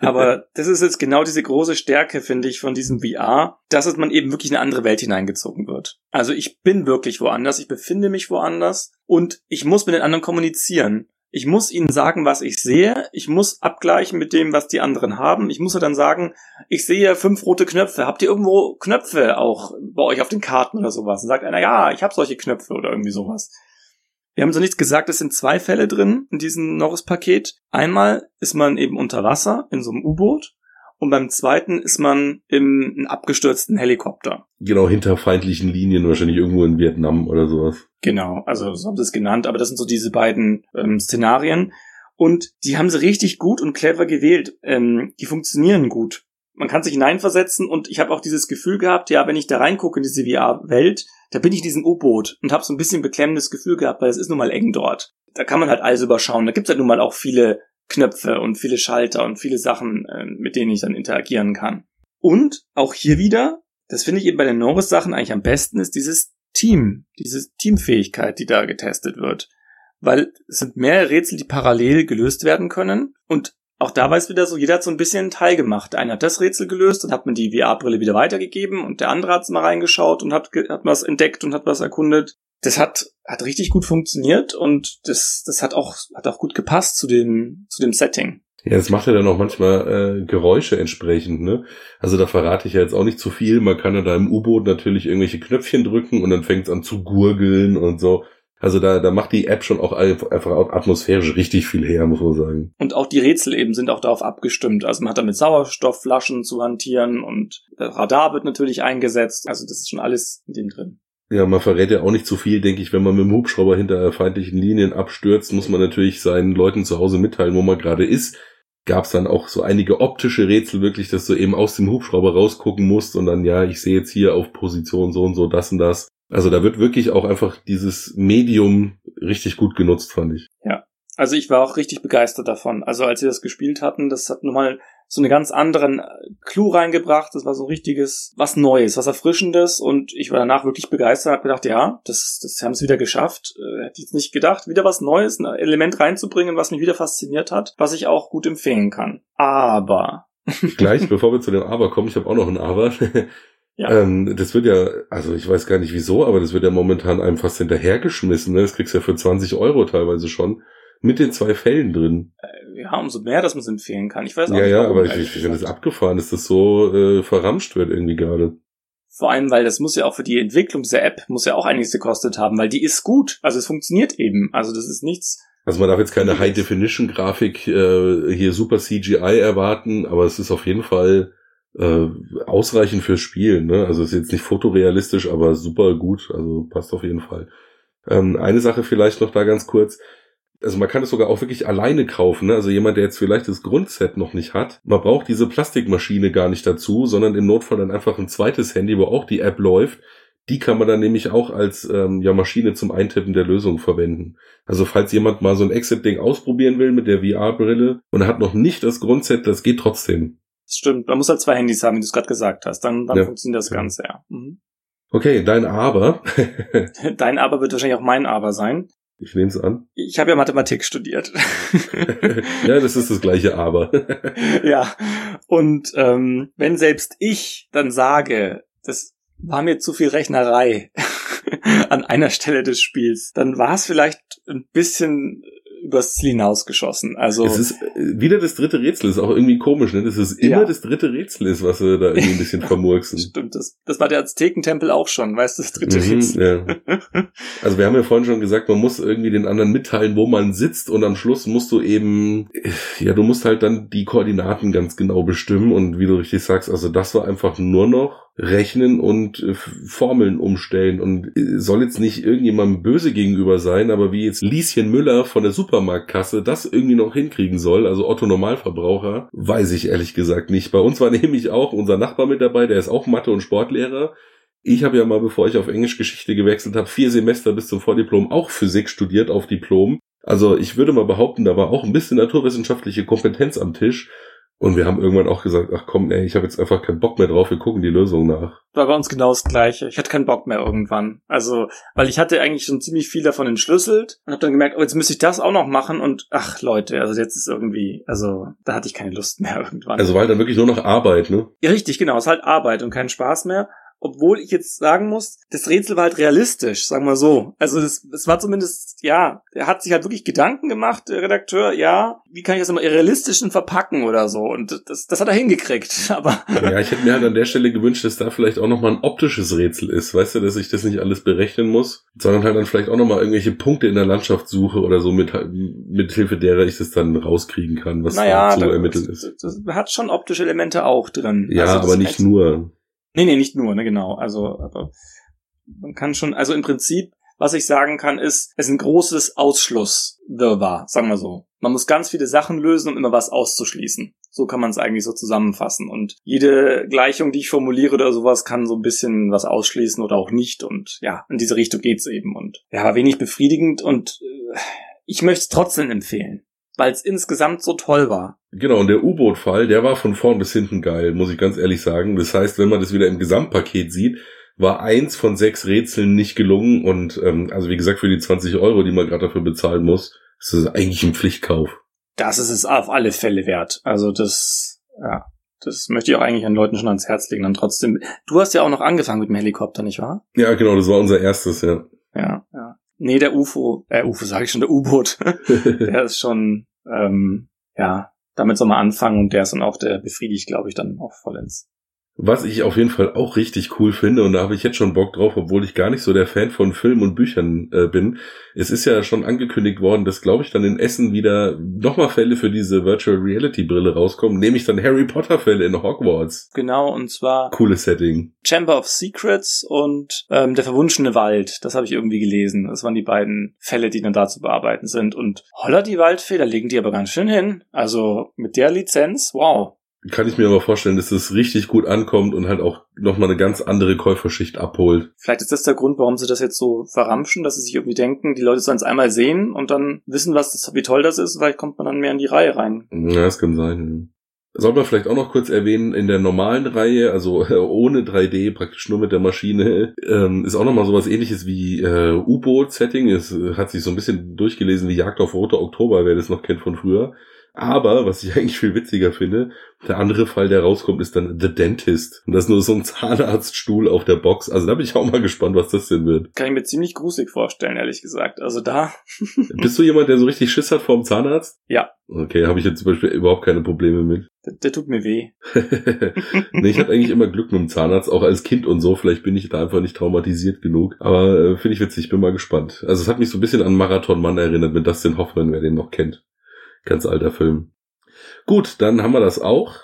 S3: Aber das ist jetzt genau diese große Stärke, finde ich, von diesem VR, dass man eben wirklich in eine andere Welt hineingezogen wird. Also ich bin wirklich woanders, ich befinde mich woanders und ich muss mit den anderen kommunizieren. Ich muss ihnen sagen, was ich sehe. Ich muss abgleichen mit dem, was die anderen haben. Ich muss dann sagen, ich sehe fünf rote Knöpfe. Habt ihr irgendwo Knöpfe auch bei euch auf den Karten oder sowas? Und sagt einer, ja, ich habe solche Knöpfe oder irgendwie sowas. Wir haben so nichts gesagt, es sind zwei Fälle drin in diesem Norris-Paket. Einmal ist man eben unter Wasser in so einem U-Boot und beim zweiten ist man im einem abgestürzten Helikopter.
S2: Genau, hinter feindlichen Linien, wahrscheinlich irgendwo in Vietnam oder sowas.
S3: Genau, also so haben sie es genannt, aber das sind so diese beiden ähm, Szenarien. Und die haben sie richtig gut und clever gewählt. Ähm, die funktionieren gut. Man kann sich hineinversetzen und ich habe auch dieses Gefühl gehabt, ja, wenn ich da reingucke in diese VR-Welt, da bin ich in diesem U-Boot und habe so ein bisschen beklemmendes Gefühl gehabt, weil es ist nun mal eng dort. Da kann man halt alles überschauen. Da gibt's halt nun mal auch viele Knöpfe und viele Schalter und viele Sachen, äh, mit denen ich dann interagieren kann. Und auch hier wieder, das finde ich eben bei den Norris-Sachen eigentlich am besten, ist dieses Team, diese Teamfähigkeit, die da getestet wird. Weil es sind mehrere Rätsel, die parallel gelöst werden können und auch da war es wieder so, jeder hat so ein bisschen einen Teil gemacht. Einer hat das Rätsel gelöst und hat mir die VR-Brille wieder weitergegeben und der andere hat mal reingeschaut und hat, hat was entdeckt und hat was erkundet. Das hat, hat richtig gut funktioniert und das, das hat auch, hat auch gut gepasst zu dem, zu dem Setting.
S2: Ja, das macht ja dann auch manchmal äh, Geräusche entsprechend, ne? Also da verrate ich ja jetzt auch nicht zu viel. Man kann ja da im U-Boot natürlich irgendwelche Knöpfchen drücken und dann fängt es an zu gurgeln und so. Also da, da macht die App schon auch einfach atmosphärisch richtig viel her, muss man sagen.
S3: Und auch die Rätsel eben sind auch darauf abgestimmt. Also man hat da mit Sauerstoffflaschen zu hantieren und der Radar wird natürlich eingesetzt. Also das ist schon alles in dem drin.
S2: Ja, man verrät ja auch nicht zu viel, denke ich. Wenn man mit dem Hubschrauber hinter feindlichen Linien abstürzt, muss man natürlich seinen Leuten zu Hause mitteilen, wo man gerade ist. Gab es dann auch so einige optische Rätsel wirklich, dass du eben aus dem Hubschrauber rausgucken musst und dann, ja, ich sehe jetzt hier auf Position so und so das und das. Also da wird wirklich auch einfach dieses Medium richtig gut genutzt, fand ich.
S3: Ja. Also ich war auch richtig begeistert davon. Also als sie das gespielt hatten, das hat nochmal so einen ganz anderen äh, Clou reingebracht. Das war so ein richtiges, was Neues, was Erfrischendes und ich war danach wirklich begeistert, hab gedacht, ja, das, das haben sie wieder geschafft. Äh, hätte ich jetzt nicht gedacht, wieder was Neues, ein Element reinzubringen, was mich wieder fasziniert hat, was ich auch gut empfehlen kann. Aber.
S2: Gleich, bevor wir zu dem Aber kommen, ich habe auch noch ein Aber. Ja. Ähm, das wird ja, also ich weiß gar nicht wieso, aber das wird ja momentan einem fast hinterhergeschmissen. Ne? Das kriegst du ja für 20 Euro teilweise schon. Mit den zwei Fällen drin.
S3: Äh, ja, umso mehr, dass man es empfehlen kann. Ich weiß auch
S2: ja,
S3: nicht,
S2: Ja, aber ich, ich finde es abgefahren, dass das so äh, verramscht wird irgendwie gerade.
S3: Vor allem, weil das muss ja auch für die Entwicklung dieser App, muss ja auch einiges gekostet haben, weil die ist gut. Also es funktioniert eben. Also das ist nichts.
S2: Also man darf jetzt keine High-Definition-Grafik äh, hier super CGI erwarten, aber es ist auf jeden Fall äh, ausreichend fürs Spiel. Ne? Also ist jetzt nicht fotorealistisch, aber super gut. Also passt auf jeden Fall. Ähm, eine Sache vielleicht noch da ganz kurz. Also man kann es sogar auch wirklich alleine kaufen. Ne? Also jemand, der jetzt vielleicht das Grundset noch nicht hat, man braucht diese Plastikmaschine gar nicht dazu, sondern im Notfall dann einfach ein zweites Handy, wo auch die App läuft. Die kann man dann nämlich auch als ähm, ja, Maschine zum Eintippen der Lösung verwenden. Also falls jemand mal so ein Exit-Ding ausprobieren will mit der VR-Brille und er hat noch nicht das Grundset, das geht trotzdem.
S3: Das stimmt. Man muss halt zwei Handys haben, wie du es gerade gesagt hast. Dann, dann ja. funktioniert das Ganze, ja. Mhm.
S2: Okay, dein Aber.
S3: dein Aber wird wahrscheinlich auch mein Aber sein.
S2: Ich nehme es an.
S3: Ich habe ja Mathematik studiert.
S2: ja, das ist das gleiche Aber.
S3: ja. Und ähm, wenn selbst ich dann sage, das war mir zu viel Rechnerei an einer Stelle des Spiels, dann war es vielleicht ein bisschen übers Ziel hinausgeschossen. Also
S2: es ist äh, wieder das dritte Rätsel, ist auch irgendwie komisch, ne? Das ist immer ja. das dritte Rätsel ist, was sie da irgendwie ein bisschen vermurksen.
S3: Stimmt, das, das war der Aztekentempel auch schon, weißt du, das dritte mhm, Rätsel.
S2: Ja. Also wir haben ja vorhin schon gesagt, man muss irgendwie den anderen mitteilen, wo man sitzt und am Schluss musst du eben, ja, du musst halt dann die Koordinaten ganz genau bestimmen und wie du richtig sagst, also das war einfach nur noch rechnen und äh, Formeln umstellen und äh, soll jetzt nicht irgendjemandem böse gegenüber sein, aber wie jetzt Lieschen Müller von der Supermarktkasse das irgendwie noch hinkriegen soll, also Otto Normalverbraucher, weiß ich ehrlich gesagt nicht. Bei uns war nämlich auch unser Nachbar mit dabei, der ist auch Mathe- und Sportlehrer. Ich habe ja mal, bevor ich auf Englischgeschichte gewechselt habe, vier Semester bis zum Vordiplom auch Physik studiert auf Diplom. Also ich würde mal behaupten, da war auch ein bisschen naturwissenschaftliche Kompetenz am Tisch. Und wir haben irgendwann auch gesagt, ach komm, ey, ich habe jetzt einfach keinen Bock mehr drauf, wir gucken die Lösung nach.
S3: War bei uns genau das Gleiche. Ich hatte keinen Bock mehr irgendwann. Also, weil ich hatte eigentlich schon ziemlich viel davon entschlüsselt und habe dann gemerkt, oh, jetzt müsste ich das auch noch machen und ach Leute, also jetzt ist irgendwie, also da hatte ich keine Lust mehr irgendwann.
S2: Also war halt dann wirklich nur noch Arbeit, ne?
S3: Ja, richtig, genau. Es ist halt Arbeit und kein Spaß mehr obwohl ich jetzt sagen muss, das Rätsel war halt realistisch, sagen wir so. Also es, es war zumindest, ja, er hat sich halt wirklich Gedanken gemacht, der Redakteur, ja, wie kann ich das immer realistischen verpacken oder so. Und das, das hat er hingekriegt. Aber
S2: ja, ich hätte mir halt an der Stelle gewünscht, dass da vielleicht auch nochmal ein optisches Rätsel ist, weißt du, dass ich das nicht alles berechnen muss, sondern halt dann vielleicht auch nochmal irgendwelche Punkte in der Landschaft suche oder so mit, mit Hilfe derer ich das dann rauskriegen kann, was
S3: naja,
S2: zu
S3: da,
S2: ermitteln
S3: das,
S2: ist.
S3: Das, das hat schon optische Elemente auch drin.
S2: Ja,
S3: also
S2: aber nicht nur.
S3: Nee, nee, nicht nur, ne, genau. Also, aber man kann schon, also im Prinzip, was ich sagen kann, ist, es ist ein großes Ausschlusswirrwarr, sagen wir so. Man muss ganz viele Sachen lösen, um immer was auszuschließen. So kann man es eigentlich so zusammenfassen. Und jede Gleichung, die ich formuliere oder sowas, kann so ein bisschen was ausschließen oder auch nicht. Und ja, in diese Richtung geht's eben. Und ja, war wenig befriedigend und äh, ich möchte es trotzdem empfehlen weil es insgesamt so toll war.
S2: Genau, und der U-Boot-Fall, der war von vorn bis hinten geil, muss ich ganz ehrlich sagen. Das heißt, wenn man das wieder im Gesamtpaket sieht, war eins von sechs Rätseln nicht gelungen und ähm, also wie gesagt, für die 20 Euro, die man gerade dafür bezahlen muss, ist das eigentlich ein Pflichtkauf.
S3: Das ist es auf alle Fälle wert. Also das, ja, das möchte ich auch eigentlich an Leuten schon ans Herz legen. Dann trotzdem. Du hast ja auch noch angefangen mit dem Helikopter, nicht wahr?
S2: Ja, genau, das war unser erstes, ja.
S3: Ja, ja. Nee, der UFO, äh, UFO sage ich schon, der U-Boot, der ist schon, ähm, ja, damit soll man anfangen und der ist dann auch, der befriedigt, glaube ich, dann auch vollends.
S2: Was ich auf jeden Fall auch richtig cool finde, und da habe ich jetzt schon Bock drauf, obwohl ich gar nicht so der Fan von Filmen und Büchern äh, bin. Es ist ja schon angekündigt worden, dass, glaube ich, dann in Essen wieder nochmal Fälle für diese Virtual Reality Brille rauskommen, nämlich dann Harry Potter Fälle in Hogwarts.
S3: Genau, und zwar
S2: Cooles Setting.
S3: Chamber of Secrets und ähm, Der verwunschene Wald. Das habe ich irgendwie gelesen. Das waren die beiden Fälle, die dann da zu bearbeiten sind. Und holla die Waldfee, da legen die aber ganz schön hin. Also mit der Lizenz, wow
S2: kann ich mir aber vorstellen, dass es richtig gut ankommt und halt auch nochmal eine ganz andere Käuferschicht abholt.
S3: Vielleicht ist das der Grund, warum sie das jetzt so verramschen, dass sie sich irgendwie denken, die Leute sollen es einmal sehen und dann wissen, was das, wie toll das ist, vielleicht kommt man dann mehr in die Reihe rein.
S2: Ja, das kann sein. Sollte man vielleicht auch noch kurz erwähnen, in der normalen Reihe, also äh, ohne 3D, praktisch nur mit der Maschine, ähm, ist auch nochmal sowas ähnliches wie äh, U-Boot-Setting. Es hat sich so ein bisschen durchgelesen wie Jagd auf Roter Oktober, wer das noch kennt von früher. Aber, was ich eigentlich viel witziger finde, der andere Fall, der rauskommt, ist dann The Dentist. Und das ist nur so ein Zahnarztstuhl auf der Box. Also da bin ich auch mal gespannt, was das denn wird.
S3: Kann ich mir ziemlich gruselig vorstellen, ehrlich gesagt. Also da.
S2: Bist du jemand, der so richtig Schiss hat vor dem Zahnarzt?
S3: Ja.
S2: Okay, habe ich jetzt zum Beispiel überhaupt keine Probleme mit.
S3: Der, der tut mir weh.
S2: nee, ich hatte eigentlich immer Glück mit dem Zahnarzt, auch als Kind und so. Vielleicht bin ich da einfach nicht traumatisiert genug. Aber äh, finde ich witzig, bin mal gespannt. Also es hat mich so ein bisschen an Marathon Mann erinnert mit Dustin Hoffman, wer den noch kennt. Ganz alter Film. Gut, dann haben wir das auch.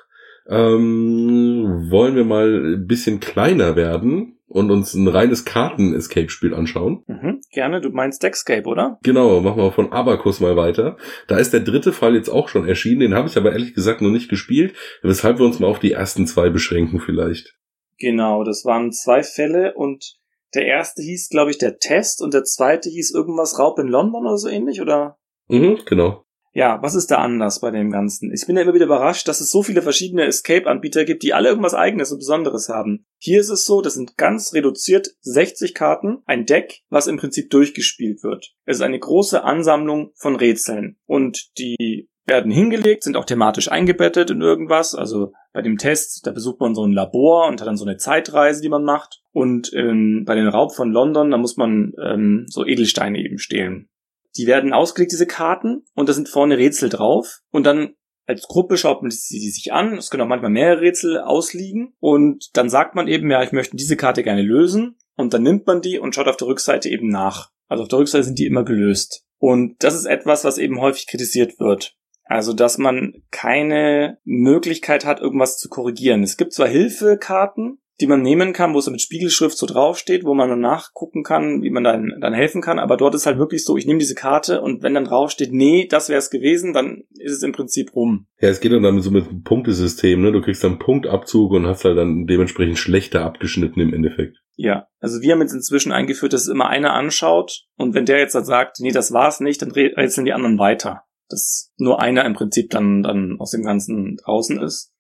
S2: Ähm, wollen wir mal ein bisschen kleiner werden und uns ein reines Karten-Escape-Spiel anschauen?
S3: Mhm, gerne, du meinst Deckscape, oder?
S2: Genau, machen wir von Abacus mal weiter. Da ist der dritte Fall jetzt auch schon erschienen, den habe ich aber ehrlich gesagt noch nicht gespielt, weshalb wir uns mal auf die ersten zwei beschränken vielleicht.
S3: Genau, das waren zwei Fälle und der erste hieß, glaube ich, der Test und der zweite hieß irgendwas Raub in London oder so ähnlich, oder?
S2: Mhm, genau.
S3: Ja, was ist da anders bei dem Ganzen? Ich bin ja immer wieder überrascht, dass es so viele verschiedene Escape-Anbieter gibt, die alle irgendwas eigenes und Besonderes haben. Hier ist es so, das sind ganz reduziert 60 Karten, ein Deck, was im Prinzip durchgespielt wird. Es ist eine große Ansammlung von Rätseln und die werden hingelegt, sind auch thematisch eingebettet in irgendwas. Also bei dem Test, da besucht man so ein Labor und hat dann so eine Zeitreise, die man macht. Und ähm, bei den Raub von London, da muss man ähm, so Edelsteine eben stehlen. Die werden ausgelegt, diese Karten, und da sind vorne Rätsel drauf. Und dann als Gruppe schaut man sie sich an. Es können auch manchmal mehrere Rätsel ausliegen. Und dann sagt man eben, ja, ich möchte diese Karte gerne lösen. Und dann nimmt man die und schaut auf der Rückseite eben nach. Also auf der Rückseite sind die immer gelöst. Und das ist etwas, was eben häufig kritisiert wird. Also, dass man keine Möglichkeit hat, irgendwas zu korrigieren. Es gibt zwar Hilfekarten, die man nehmen kann, wo es mit Spiegelschrift so draufsteht, wo man dann nachgucken kann, wie man dann, dann helfen kann. Aber dort ist halt wirklich so, ich nehme diese Karte und wenn dann draufsteht, nee, das wäre es gewesen, dann ist es im Prinzip rum.
S2: Ja, es geht dann so mit einem Punktesystem, ne? Du kriegst dann Punktabzug und hast halt dann dementsprechend schlechter abgeschnitten im Endeffekt.
S3: Ja, also wir haben jetzt inzwischen eingeführt, dass immer einer anschaut und wenn der jetzt halt sagt, nee, das war's nicht, dann rätseln die anderen weiter. Dass nur einer im Prinzip dann, dann aus dem Ganzen draußen ist.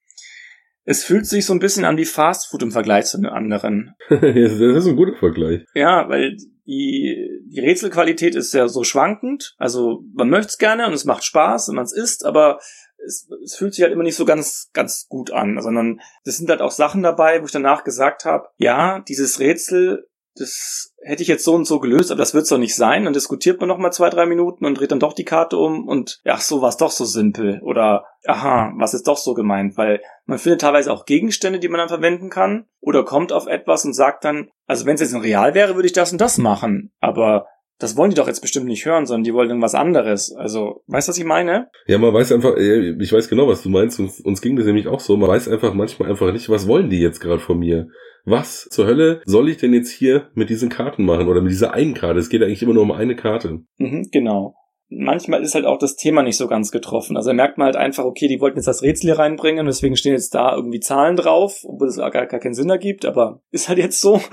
S3: Es fühlt sich so ein bisschen an wie Fast Food im Vergleich zu den anderen.
S2: das ist ein guter Vergleich.
S3: Ja, weil die, die Rätselqualität ist ja so schwankend. Also man möchte es gerne und es macht Spaß, wenn man es isst, aber es, es fühlt sich halt immer nicht so ganz, ganz gut an, sondern es sind halt auch Sachen dabei, wo ich danach gesagt habe, ja, dieses Rätsel das hätte ich jetzt so und so gelöst, aber das wird's doch nicht sein. Dann diskutiert man noch mal zwei, drei Minuten und dreht dann doch die Karte um und ach so, war's doch so simpel. Oder aha, was ist doch so gemeint, weil man findet teilweise auch Gegenstände, die man dann verwenden kann. Oder kommt auf etwas und sagt dann, also wenn es jetzt ein Real wäre, würde ich das und das machen, aber das wollen die doch jetzt bestimmt nicht hören, sondern die wollen irgendwas anderes. Also, weißt du, was ich meine?
S2: Ja, man weiß einfach, ich weiß genau, was du meinst. Uns, uns ging das nämlich auch so. Man weiß einfach manchmal einfach nicht, was wollen die jetzt gerade von mir? was zur Hölle soll ich denn jetzt hier mit diesen Karten machen oder mit dieser einen Karte? Es geht eigentlich immer nur um eine Karte.
S3: Mhm, genau. Manchmal ist halt auch das Thema nicht so ganz getroffen. Also da merkt man halt einfach, okay, die wollten jetzt das Rätsel hier reinbringen, deswegen stehen jetzt da irgendwie Zahlen drauf, obwohl es gar, gar keinen Sinn ergibt, aber ist halt jetzt so.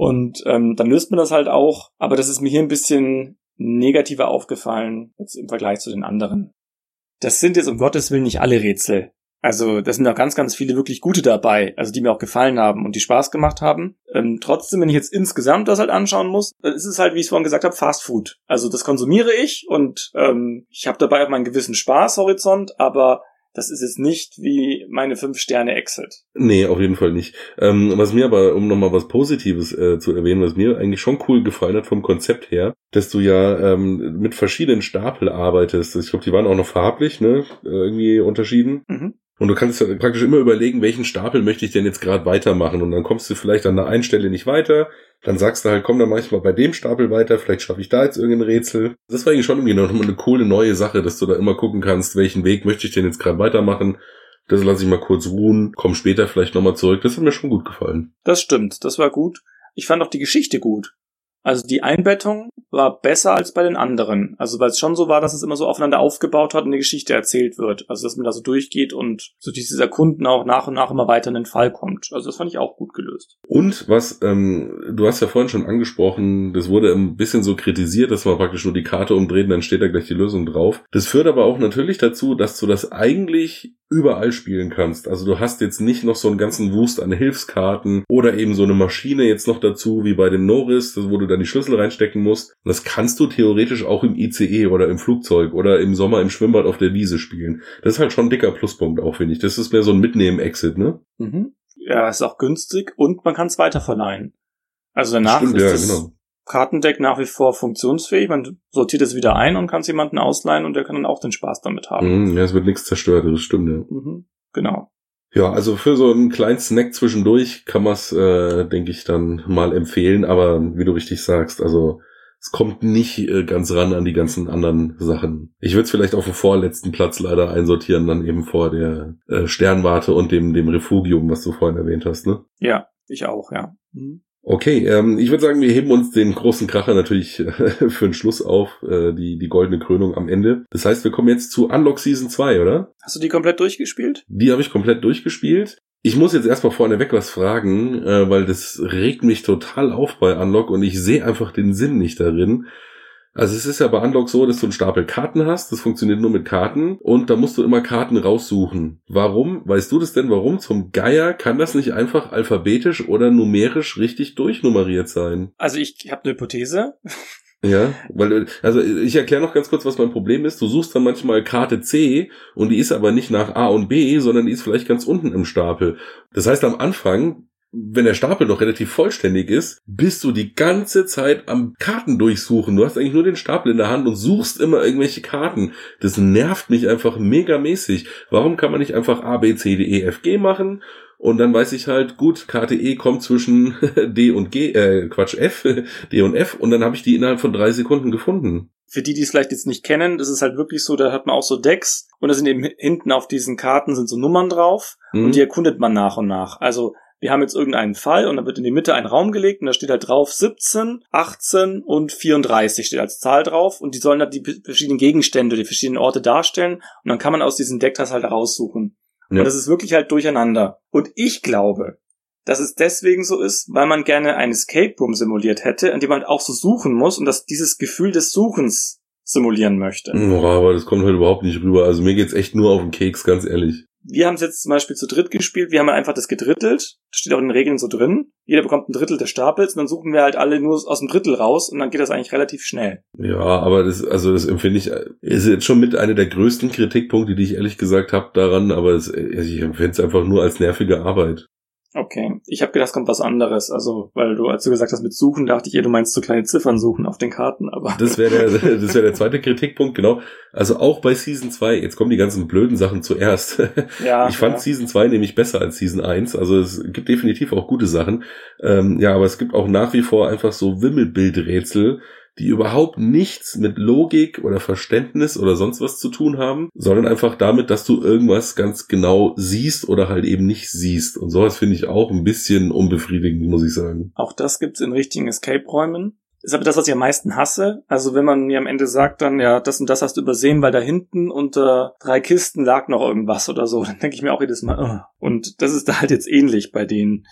S3: Und ähm, dann löst man das halt auch. Aber das ist mir hier ein bisschen negativer aufgefallen jetzt im Vergleich zu den anderen. Das sind jetzt um Gottes Willen nicht alle Rätsel. Also, das sind auch ganz, ganz viele wirklich gute dabei, also die mir auch gefallen haben und die Spaß gemacht haben. Ähm, trotzdem, wenn ich jetzt insgesamt das halt anschauen muss, dann ist es halt, wie ich es vorhin gesagt habe, Fast Food. Also das konsumiere ich und ähm, ich habe dabei auch meinen gewissen Spaßhorizont, aber das ist jetzt nicht wie meine fünf Sterne Exit.
S2: Nee, auf jeden Fall nicht. Ähm, was mir aber, um nochmal was Positives äh, zu erwähnen, was mir eigentlich schon cool gefallen hat vom Konzept her, dass du ja ähm, mit verschiedenen Stapel arbeitest. Ich glaube, die waren auch noch farblich, ne? Irgendwie unterschieden. Mhm. Und du kannst praktisch immer überlegen, welchen Stapel möchte ich denn jetzt gerade weitermachen. Und dann kommst du vielleicht an der einen Stelle nicht weiter. Dann sagst du halt, komm dann manchmal bei dem Stapel weiter, vielleicht schaffe ich da jetzt irgendein Rätsel. Das war eigentlich schon irgendwie noch eine coole neue Sache, dass du da immer gucken kannst, welchen Weg möchte ich denn jetzt gerade weitermachen. Das lasse ich mal kurz ruhen, komm später vielleicht nochmal zurück. Das hat mir schon gut gefallen.
S3: Das stimmt, das war gut. Ich fand auch die Geschichte gut. Also die Einbettung war besser als bei den anderen. Also weil es schon so war, dass es immer so aufeinander aufgebaut hat und eine Geschichte erzählt wird. Also dass man da so durchgeht und so dieses Erkunden auch nach und nach immer weiter in den Fall kommt. Also das fand ich auch gut gelöst.
S2: Und was, ähm, du hast ja vorhin schon angesprochen, das wurde ein bisschen so kritisiert, dass man praktisch nur die Karte umdreht und dann steht da gleich die Lösung drauf. Das führt aber auch natürlich dazu, dass du das eigentlich überall spielen kannst. Also du hast jetzt nicht noch so einen ganzen Wust an Hilfskarten oder eben so eine Maschine jetzt noch dazu, wie bei dem Norris, wo du dann die Schlüssel reinstecken musst. Das kannst du theoretisch auch im ICE oder im Flugzeug oder im Sommer im Schwimmbad auf der Wiese spielen. Das ist halt schon ein dicker Pluspunkt auch, finde ich. Das ist mehr so ein Mitnehmen-Exit, ne?
S3: Mhm. Ja, ist auch günstig und man kann es weiterverleihen. Also danach Stimmt, ist ja, das genau. Kartendeck nach wie vor funktionsfähig. Man sortiert es wieder ein und kann es jemanden ausleihen und der kann dann auch den Spaß damit haben.
S2: Mm, ja, es wird nichts zerstört, das stimmt, ja.
S3: Mhm, genau.
S2: Ja, also für so einen kleinen Snack zwischendurch kann man es, äh, denke ich, dann mal empfehlen. Aber wie du richtig sagst, also es kommt nicht äh, ganz ran an die ganzen anderen Sachen. Ich würde es vielleicht auf den vorletzten Platz leider einsortieren, dann eben vor der äh, Sternwarte und dem, dem Refugium, was du vorhin erwähnt hast, ne?
S3: Ja, ich auch, ja. Mhm.
S2: Okay, ähm, ich würde sagen, wir heben uns den großen Kracher natürlich äh, für den Schluss auf, äh, die, die goldene Krönung am Ende. Das heißt, wir kommen jetzt zu Unlock Season 2, oder?
S3: Hast du die komplett durchgespielt?
S2: Die habe ich komplett durchgespielt. Ich muss jetzt erstmal vorneweg was fragen, äh, weil das regt mich total auf bei Unlock und ich sehe einfach den Sinn nicht darin. Also es ist ja bei Unlock so, dass du einen Stapel Karten hast, das funktioniert nur mit Karten und da musst du immer Karten raussuchen. Warum? Weißt du das denn? Warum zum Geier kann das nicht einfach alphabetisch oder numerisch richtig durchnummeriert sein?
S3: Also ich habe eine Hypothese.
S2: Ja, weil, also ich erkläre noch ganz kurz, was mein Problem ist. Du suchst dann manchmal Karte C und die ist aber nicht nach A und B, sondern die ist vielleicht ganz unten im Stapel. Das heißt, am Anfang wenn der Stapel noch relativ vollständig ist, bist du die ganze Zeit am Karten durchsuchen. Du hast eigentlich nur den Stapel in der Hand und suchst immer irgendwelche Karten. Das nervt mich einfach megamäßig. Warum kann man nicht einfach A, B, C, D, E, F, G machen? Und dann weiß ich halt, gut, Karte E kommt zwischen D und G, äh, Quatsch, F, D und F, und dann habe ich die innerhalb von drei Sekunden gefunden
S3: für die, die es vielleicht jetzt nicht kennen, das ist halt wirklich so, da hat man auch so Decks und da sind eben hinten auf diesen Karten sind so Nummern drauf mhm. und die erkundet man nach und nach. Also wir haben jetzt irgendeinen Fall und dann wird in die Mitte ein Raum gelegt und da steht halt drauf 17, 18 und 34 steht als Zahl drauf und die sollen dann die verschiedenen Gegenstände, die verschiedenen Orte darstellen und dann kann man aus diesen Decktas halt raussuchen. Ja. Und das ist wirklich halt durcheinander. Und ich glaube, dass es deswegen so ist, weil man gerne ein Escape Room simuliert hätte, in dem man auch so suchen muss und dass dieses Gefühl des Suchens simulieren möchte.
S2: Oh, aber das kommt halt überhaupt nicht rüber. Also mir geht's echt nur auf den Keks, ganz ehrlich
S3: wir haben es jetzt zum Beispiel zu dritt gespielt, wir haben einfach das gedrittelt, das steht auch in den Regeln so drin. Jeder bekommt ein Drittel des Stapels und dann suchen wir halt alle nur aus dem Drittel raus und dann geht das eigentlich relativ schnell.
S2: Ja, aber das, also das empfinde ich, ist jetzt schon mit einer der größten Kritikpunkte, die ich ehrlich gesagt habe daran, aber es, ich empfinde es einfach nur als nervige Arbeit.
S3: Okay, ich habe gedacht, es kommt was anderes. Also, weil du, als du gesagt hast mit Suchen, dachte ich, eher, du meinst so kleine Ziffern suchen auf den Karten, aber.
S2: Das wäre der, das wäre der zweite Kritikpunkt, genau. Also auch bei Season 2, jetzt kommen die ganzen blöden Sachen zuerst. Ja. Ich fand ja. Season 2 nämlich besser als Season 1. Also es gibt definitiv auch gute Sachen. Ähm, ja, aber es gibt auch nach wie vor einfach so Wimmelbildrätsel, die überhaupt nichts mit Logik oder Verständnis oder sonst was zu tun haben, sondern einfach damit, dass du irgendwas ganz genau siehst oder halt eben nicht siehst. Und sowas finde ich auch ein bisschen unbefriedigend, muss ich sagen.
S3: Auch das gibt's in richtigen Escape-Räumen. Ist aber das, was ich am meisten hasse. Also wenn man mir am Ende sagt dann, ja, das und das hast du übersehen, weil da hinten unter drei Kisten lag noch irgendwas oder so, dann denke ich mir auch jedes Mal, oh. und das ist da halt jetzt ähnlich bei denen.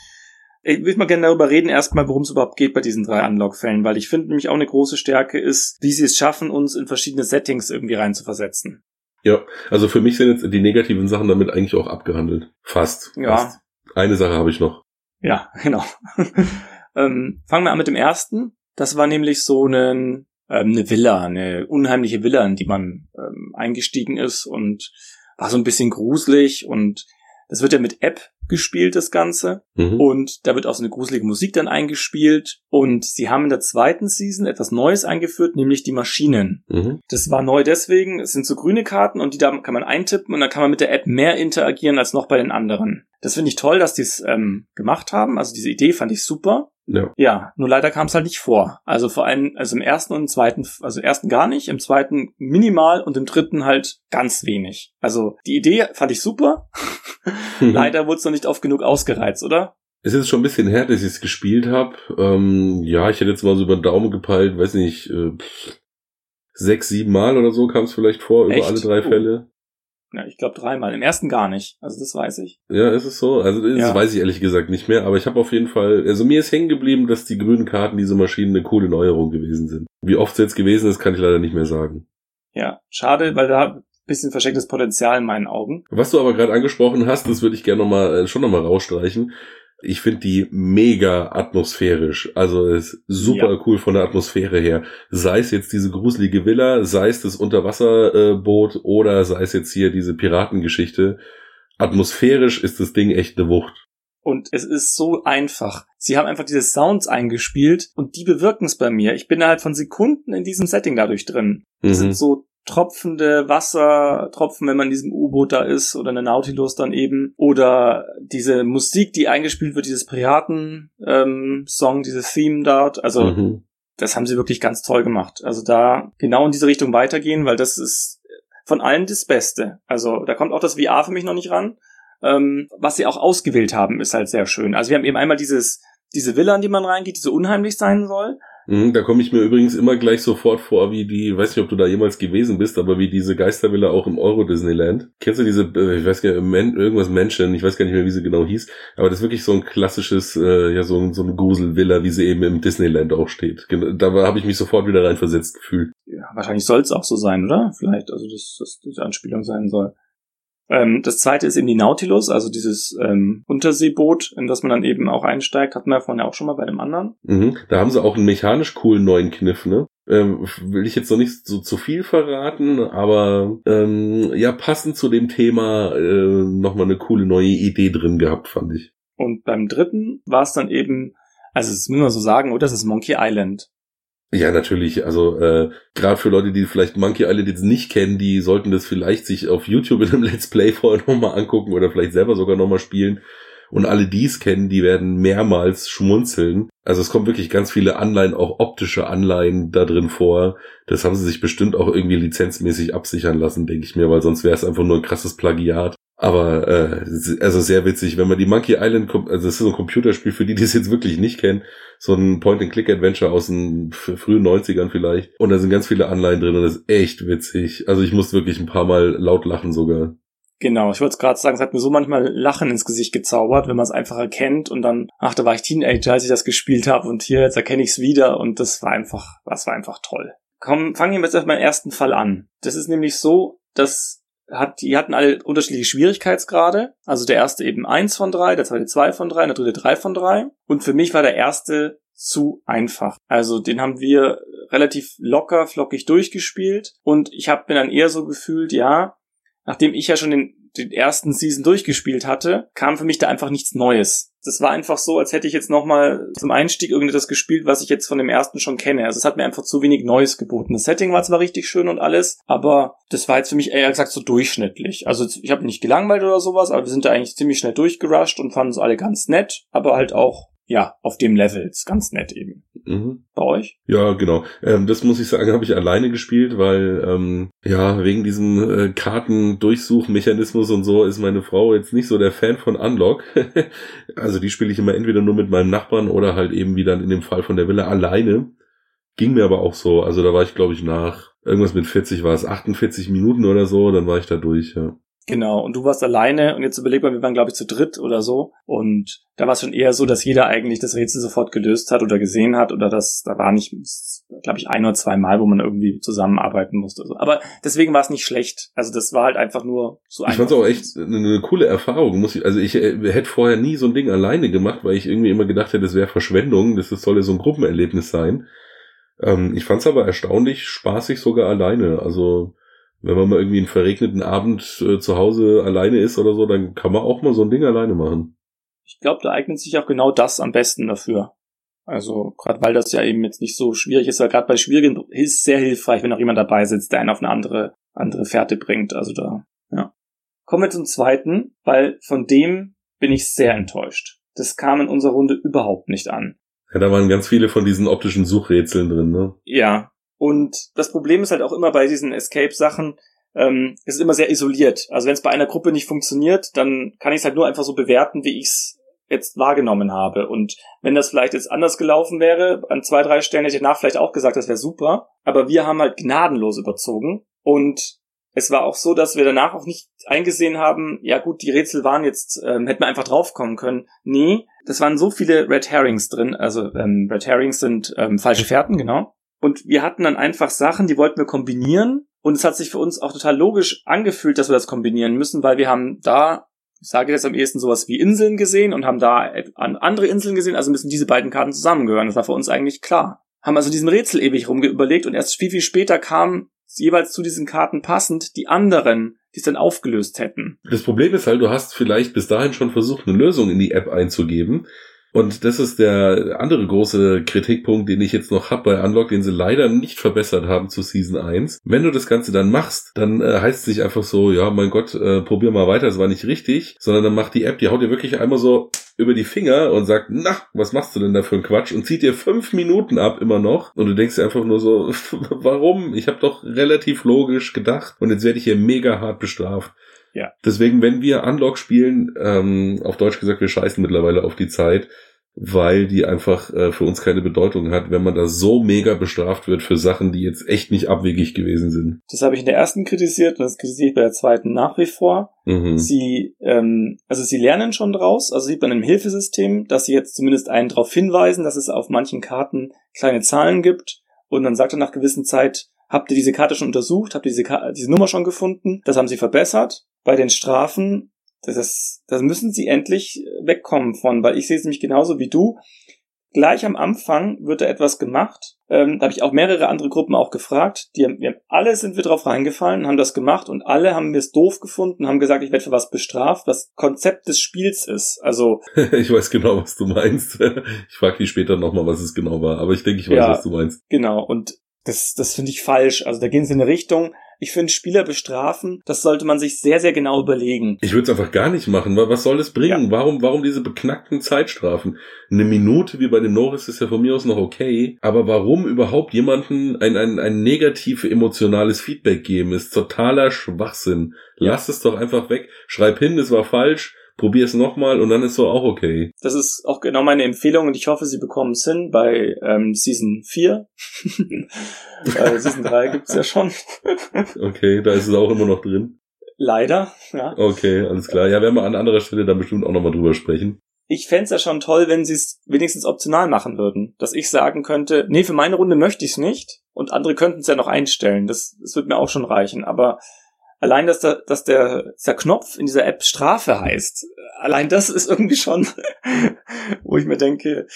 S3: Ich würde mal gerne darüber reden, erstmal, worum es überhaupt geht bei diesen drei Unlock-Fällen, weil ich finde nämlich auch eine große Stärke ist, wie sie es schaffen, uns in verschiedene Settings irgendwie reinzuversetzen.
S2: Ja, also für mich sind jetzt die negativen Sachen damit eigentlich auch abgehandelt. Fast.
S3: Ja.
S2: Fast. Eine Sache habe ich noch.
S3: Ja, genau. ähm, fangen wir an mit dem ersten. Das war nämlich so eine, ähm, eine Villa, eine unheimliche Villa, in die man ähm, eingestiegen ist und war so ein bisschen gruselig und das wird ja mit App gespielt, das Ganze. Mhm. Und da wird auch so eine gruselige Musik dann eingespielt. Und sie haben in der zweiten Season etwas Neues eingeführt, nämlich die Maschinen. Mhm. Das war neu deswegen, es sind so grüne Karten und die da kann man eintippen und dann kann man mit der App mehr interagieren als noch bei den anderen. Das finde ich toll, dass die es ähm, gemacht haben. Also diese Idee fand ich super. Ja. ja, nur leider kam es halt nicht vor. Also vor allem, also im ersten und im zweiten, also im ersten gar nicht, im zweiten minimal und im dritten halt ganz wenig. Also die Idee fand ich super. leider wurde es noch nicht oft genug ausgereizt, oder?
S2: Es ist schon ein bisschen her, dass ich es gespielt habe. Ähm, ja, ich hätte jetzt mal so über den Daumen gepeilt, weiß nicht, äh, sechs, sieben Mal oder so kam es vielleicht vor, über Echt? alle drei oh. Fälle.
S3: Ja, ich glaube dreimal. Im ersten gar nicht. Also das weiß ich.
S2: Ja, ist es so? Also das ja. weiß ich ehrlich gesagt nicht mehr. Aber ich habe auf jeden Fall, also mir ist hängen geblieben, dass die grünen Karten diese Maschinen eine coole Neuerung gewesen sind. Wie oft es jetzt gewesen ist, kann ich leider nicht mehr sagen.
S3: Ja, schade, weil da ein bisschen verstecktes Potenzial in meinen Augen.
S2: Was du aber gerade angesprochen hast, das würde ich gerne noch mal, äh, schon nochmal rausstreichen. Ich finde die mega atmosphärisch. Also ist super ja. cool von der Atmosphäre her. Sei es jetzt diese gruselige Villa, sei es das Unterwasserboot äh, oder sei es jetzt hier diese Piratengeschichte. Atmosphärisch ist das Ding echt eine Wucht.
S3: Und es ist so einfach. Sie haben einfach diese Sounds eingespielt und die bewirken es bei mir. Ich bin halt von Sekunden in diesem Setting dadurch drin. Die mhm. sind so tropfende Wassertropfen, wenn man in diesem U-Boot da ist oder eine Nautilus dann eben oder diese Musik, die eingespielt wird, dieses Piraten-Song, ähm, dieses Theme dort, also mhm. das haben sie wirklich ganz toll gemacht. Also da genau in diese Richtung weitergehen, weil das ist von allen das Beste. Also da kommt auch das VR für mich noch nicht ran. Ähm, was sie auch ausgewählt haben, ist halt sehr schön. Also wir haben eben einmal dieses diese Villa, in die man reingeht, die so unheimlich sein soll.
S2: Mhm, da komme ich mir übrigens immer gleich sofort vor, wie die, weiß nicht, ob du da jemals gewesen bist, aber wie diese Geistervilla auch im Euro Disneyland. Kennst du diese, äh, ich weiß gar nicht, irgendwas Menschen, ich weiß gar nicht mehr, wie sie genau hieß, aber das ist wirklich so ein klassisches, äh, ja, so, so eine Gruselvilla, wie sie eben im Disneyland auch steht. Da habe ich mich sofort wieder reinversetzt gefühlt.
S3: Ja, wahrscheinlich soll es auch so sein, oder? Vielleicht, also dass das die Anspielung sein soll. Ähm, das zweite ist eben die Nautilus, also dieses ähm, Unterseeboot, in das man dann eben auch einsteigt, hatten wir ja vorhin auch schon mal bei dem anderen.
S2: Mhm. Da haben sie auch einen mechanisch coolen neuen Kniff, ne? Ähm, will ich jetzt noch nicht so zu viel verraten, aber ähm, ja, passend zu dem Thema äh, nochmal eine coole neue Idee drin gehabt, fand ich.
S3: Und beim dritten war es dann eben, also das muss man so sagen, oder das ist Monkey Island.
S2: Ja, natürlich. Also äh, gerade für Leute, die vielleicht Monkey Island jetzt nicht kennen, die sollten das vielleicht sich auf YouTube in einem Let's Play vorher nochmal angucken oder vielleicht selber sogar nochmal spielen. Und alle, die es kennen, die werden mehrmals schmunzeln. Also es kommen wirklich ganz viele Anleihen, auch optische Anleihen da drin vor. Das haben sie sich bestimmt auch irgendwie lizenzmäßig absichern lassen, denke ich mir, weil sonst wäre es einfach nur ein krasses Plagiat. Aber äh, also sehr witzig, wenn man die Monkey Island, also das ist so ein Computerspiel für die, die es jetzt wirklich nicht kennen, so ein Point-and-Click-Adventure aus den frühen 90ern vielleicht. Und da sind ganz viele Anleihen drin und das ist echt witzig. Also ich musste wirklich ein paar Mal laut lachen sogar.
S3: Genau, ich wollte es gerade sagen, es hat mir so manchmal Lachen ins Gesicht gezaubert, wenn man es einfach erkennt und dann, ach, da war ich Teenager, als ich das gespielt habe und hier, jetzt erkenne ich es wieder und das war einfach, das war einfach toll. Komm, fangen wir jetzt auf meinen ersten Fall an. Das ist nämlich so, dass hat, die hatten alle unterschiedliche Schwierigkeitsgrade. Also der erste eben eins von drei, der zweite zwei von drei, der dritte drei von drei. Und für mich war der erste zu einfach. Also den haben wir relativ locker, flockig durchgespielt. Und ich habe mir dann eher so gefühlt, ja, nachdem ich ja schon den den ersten Season durchgespielt hatte, kam für mich da einfach nichts Neues. Das war einfach so, als hätte ich jetzt nochmal zum Einstieg irgendetwas gespielt, was ich jetzt von dem ersten schon kenne. Also es hat mir einfach zu wenig Neues geboten. Das Setting war zwar richtig schön und alles, aber das war jetzt für mich eher gesagt so durchschnittlich. Also ich habe nicht gelangweilt oder sowas, aber wir sind da eigentlich ziemlich schnell durchgerusht und fanden es alle ganz nett, aber halt auch ja, auf dem Level. Ist ganz nett eben. Mhm. Bei euch?
S2: Ja, genau. Ähm, das muss ich sagen, habe ich alleine gespielt, weil ähm, ja, wegen diesem äh, Kartendurchsuchmechanismus und so ist meine Frau jetzt nicht so der Fan von Unlock. also die spiele ich immer entweder nur mit meinem Nachbarn oder halt eben wie dann in dem Fall von der Villa alleine. Ging mir aber auch so. Also da war ich, glaube ich, nach irgendwas mit 40 war es 48 Minuten oder so, dann war ich da durch, ja.
S3: Genau, und du warst alleine und jetzt überleg mal, wir waren glaube ich zu dritt oder so und da war es schon eher so, dass jeder eigentlich das Rätsel sofort gelöst hat oder gesehen hat oder das, da war nicht, glaube ich, ein oder zwei Mal, wo man irgendwie zusammenarbeiten musste. Aber deswegen war es nicht schlecht. Also das war halt einfach nur so
S2: einfach. Ich fand es auch echt eine, eine, coole Erfahrung. Muss ich, also ich äh, hätte vorher nie so ein Ding alleine gemacht, weil ich irgendwie immer gedacht hätte, das wäre Verschwendung, das soll ja so ein Gruppenerlebnis sein. Ähm, ich fand es aber erstaunlich spaßig sogar alleine. Also wenn man mal irgendwie einen verregneten Abend äh, zu Hause alleine ist oder so, dann kann man auch mal so ein Ding alleine machen.
S3: Ich glaube, da eignet sich auch genau das am besten dafür. Also gerade weil das ja eben jetzt nicht so schwierig ist, weil gerade bei schwierigen ist es sehr hilfreich, wenn auch jemand dabei sitzt, der einen auf eine andere andere Fährte bringt. Also da, ja. Kommen wir zum zweiten, weil von dem bin ich sehr enttäuscht. Das kam in unserer Runde überhaupt nicht an.
S2: Ja, da waren ganz viele von diesen optischen Suchrätseln drin, ne?
S3: Ja, und das Problem ist halt auch immer bei diesen Escape-Sachen, ähm, es ist immer sehr isoliert. Also wenn es bei einer Gruppe nicht funktioniert, dann kann ich es halt nur einfach so bewerten, wie ich es jetzt wahrgenommen habe. Und wenn das vielleicht jetzt anders gelaufen wäre, an zwei, drei Stellen hätte ich danach vielleicht auch gesagt, das wäre super. Aber wir haben halt gnadenlos überzogen. Und es war auch so, dass wir danach auch nicht eingesehen haben, ja gut, die Rätsel waren jetzt, ähm, hätten wir einfach draufkommen können. Nee, das waren so viele Red Herrings drin. Also ähm, Red Herrings sind ähm, falsche Fährten, genau. Und wir hatten dann einfach Sachen, die wollten wir kombinieren. Und es hat sich für uns auch total logisch angefühlt, dass wir das kombinieren müssen, weil wir haben da, ich sage jetzt am ehesten sowas wie Inseln gesehen und haben da andere Inseln gesehen, also müssen diese beiden Karten zusammengehören. Das war für uns eigentlich klar. Haben also diesen Rätsel ewig rumgeüberlegt und erst viel, viel später kamen jeweils zu diesen Karten passend die anderen, die es dann aufgelöst hätten.
S2: Das Problem ist halt, du hast vielleicht bis dahin schon versucht, eine Lösung in die App einzugeben und das ist der andere große Kritikpunkt, den ich jetzt noch hab bei Unlock, den sie leider nicht verbessert haben zu Season 1. Wenn du das Ganze dann machst, dann äh, heißt es nicht einfach so, ja, mein Gott, äh, probier mal weiter, es war nicht richtig, sondern dann macht die App, die haut dir wirklich einmal so über die Finger und sagt, na, was machst du denn da für ein Quatsch? Und zieht dir fünf Minuten ab immer noch. Und du denkst dir einfach nur so, warum? Ich habe doch relativ logisch gedacht und jetzt werde ich hier mega hart bestraft. Ja. Deswegen, wenn wir Unlock spielen, ähm, auf Deutsch gesagt, wir scheißen mittlerweile auf die Zeit, weil die einfach äh, für uns keine Bedeutung hat, wenn man da so mega bestraft wird für Sachen, die jetzt echt nicht abwegig gewesen sind.
S3: Das habe ich in der ersten kritisiert und das kritisiere ich bei der zweiten nach wie vor. Mhm. Sie, ähm, also sie lernen schon draus, also sieht man im Hilfesystem, dass sie jetzt zumindest einen darauf hinweisen, dass es auf manchen Karten kleine Zahlen gibt und dann sagt er nach gewissen Zeit, habt ihr diese Karte schon untersucht, habt ihr diese, diese Nummer schon gefunden, das haben sie verbessert bei den Strafen, das, das müssen sie endlich wegkommen von, weil ich sehe es nämlich genauso wie du. Gleich am Anfang wird da etwas gemacht. Ähm, da habe ich auch mehrere andere Gruppen auch gefragt. Die haben, haben, alle sind wir drauf reingefallen, haben das gemacht und alle haben wir es doof gefunden, haben gesagt, ich werde für was bestraft, was Konzept des Spiels ist. Also
S2: ich weiß genau, was du meinst. Ich frage dich später nochmal, was es genau war, aber ich denke, ich weiß, ja, was du meinst.
S3: Genau und das, das finde ich falsch. Also da gehen sie in eine Richtung, Ich finde, Spieler bestrafen, das sollte man sich sehr, sehr genau überlegen.
S2: Ich würde es einfach gar nicht machen, weil was soll es bringen? Ja. Warum, warum diese beknackten Zeitstrafen? Eine Minute wie bei den Norris ist ja von mir aus noch okay, aber warum überhaupt jemanden ein, ein, ein negativ emotionales Feedback geben, ist totaler Schwachsinn. Lass es doch einfach weg. Schreib hin, es war falsch probier es nochmal und dann ist so auch okay.
S3: Das ist auch genau meine Empfehlung und ich hoffe, sie bekommen es hin bei ähm, Season 4. äh, Season 3 gibt's ja schon.
S2: okay, da ist es auch immer noch drin.
S3: Leider, ja.
S2: Okay, alles klar. Ja, werden wir an anderer Stelle dann bestimmt auch nochmal drüber sprechen.
S3: Ich fände ja schon toll, wenn sie es wenigstens optional machen würden. Dass ich sagen könnte, nee, für meine Runde möchte ich es nicht. Und andere könnten es ja noch einstellen. Das, das wird mir auch schon reichen. Aber allein, dass, da, dass der, der Knopf in dieser App Strafe heißt, allein das ist irgendwie schon, wo ich mir denke.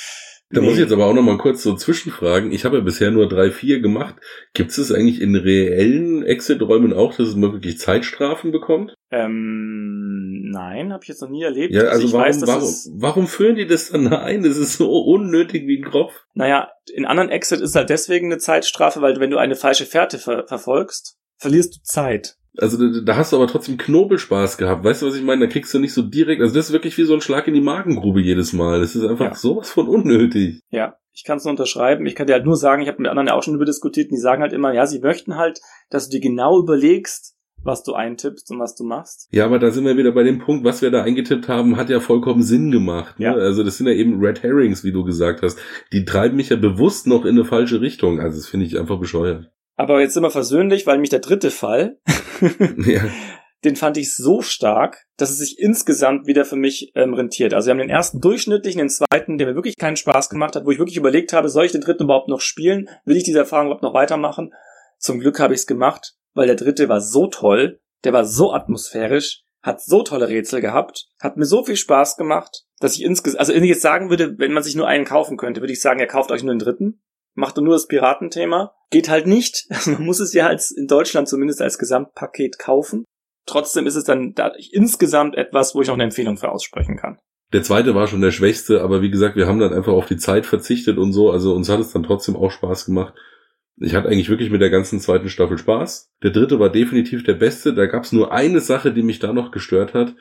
S2: Da nee. muss ich jetzt aber auch noch mal kurz so zwischenfragen. Ich habe ja bisher nur drei, vier gemacht. Gibt es eigentlich in reellen Exit-Räumen auch, dass man wirklich Zeitstrafen bekommt?
S3: Ähm, nein, habe ich jetzt noch nie erlebt.
S2: Ja, also, also warum, weiß, warum, warum führen die das dann ein? Das ist so unnötig wie ein Kropf.
S3: Naja, in anderen Exit ist halt deswegen eine Zeitstrafe, weil wenn du eine falsche Fährte ver verfolgst, verlierst du Zeit.
S2: Also da, da hast du aber trotzdem Knobelspaß gehabt. Weißt du, was ich meine? Da kriegst du nicht so direkt, also das ist wirklich wie so ein Schlag in die Magengrube jedes Mal. Das ist einfach ja. sowas von unnötig.
S3: Ja, ich kann es nur unterschreiben. Ich kann dir halt nur sagen, ich habe mit anderen ja auch schon über diskutiert, und die sagen halt immer, ja, sie möchten halt, dass du dir genau überlegst, was du eintippst und was du machst.
S2: Ja, aber da sind wir wieder bei dem Punkt, was wir da eingetippt haben, hat ja vollkommen Sinn gemacht. Ne? Ja. Also das sind ja eben Red Herrings, wie du gesagt hast. Die treiben mich ja bewusst noch in eine falsche Richtung. Also das finde ich einfach bescheuert.
S3: Aber jetzt sind wir versöhnlich, weil mich der dritte Fall, ja. den fand ich so stark, dass es sich insgesamt wieder für mich ähm, rentiert. Also wir haben den ersten durchschnittlichen, den zweiten, der mir wirklich keinen Spaß gemacht hat, wo ich wirklich überlegt habe, soll ich den dritten überhaupt noch spielen? Will ich diese Erfahrung überhaupt noch weitermachen? Zum Glück habe ich es gemacht, weil der dritte war so toll, der war so atmosphärisch, hat so tolle Rätsel gehabt, hat mir so viel Spaß gemacht, dass ich insgesamt, also wenn ich jetzt sagen würde, wenn man sich nur einen kaufen könnte, würde ich sagen, er kauft euch nur den dritten macht nur das Piratenthema. Geht halt nicht. Man muss es ja als in Deutschland zumindest als Gesamtpaket kaufen. Trotzdem ist es dann da insgesamt etwas, wo ich noch eine Empfehlung für aussprechen kann.
S2: Der zweite war schon der schwächste, aber wie gesagt, wir haben dann einfach auf die Zeit verzichtet und so. Also uns hat es dann trotzdem auch Spaß gemacht. Ich hatte eigentlich wirklich mit der ganzen zweiten Staffel Spaß. Der dritte war definitiv der beste. Da gab es nur eine Sache, die mich da noch gestört hat.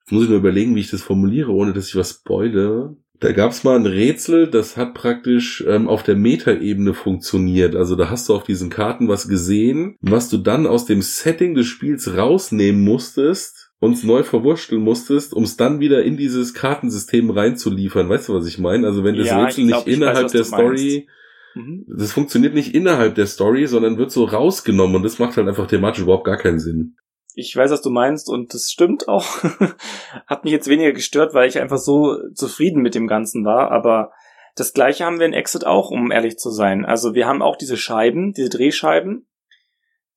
S2: Jetzt muss ich nur überlegen, wie ich das formuliere, ohne dass ich was spoile. Da gab es mal ein Rätsel, das hat praktisch ähm, auf der Metaebene funktioniert. Also da hast du auf diesen Karten was gesehen, was du dann aus dem Setting des Spiels rausnehmen musstest und neu verwurschteln musstest, um es dann wieder in dieses Kartensystem reinzuliefern. Weißt du, was ich meine? Also wenn das ja, Rätsel glaub, nicht innerhalb weiß, der Story mhm. das funktioniert nicht innerhalb der Story, sondern wird so rausgenommen und das macht halt einfach thematisch überhaupt gar keinen Sinn
S3: ich weiß, was du meinst und das stimmt auch. Hat mich jetzt weniger gestört, weil ich einfach so zufrieden mit dem Ganzen war, aber das gleiche haben wir in Exit auch, um ehrlich zu sein. Also wir haben auch diese Scheiben, diese Drehscheiben,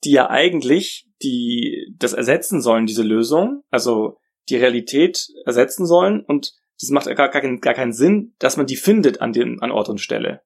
S3: die ja eigentlich die das ersetzen sollen, diese Lösung, also die Realität ersetzen sollen und das macht gar, gar, gar keinen Sinn, dass man die findet an dem an Ort und Stelle.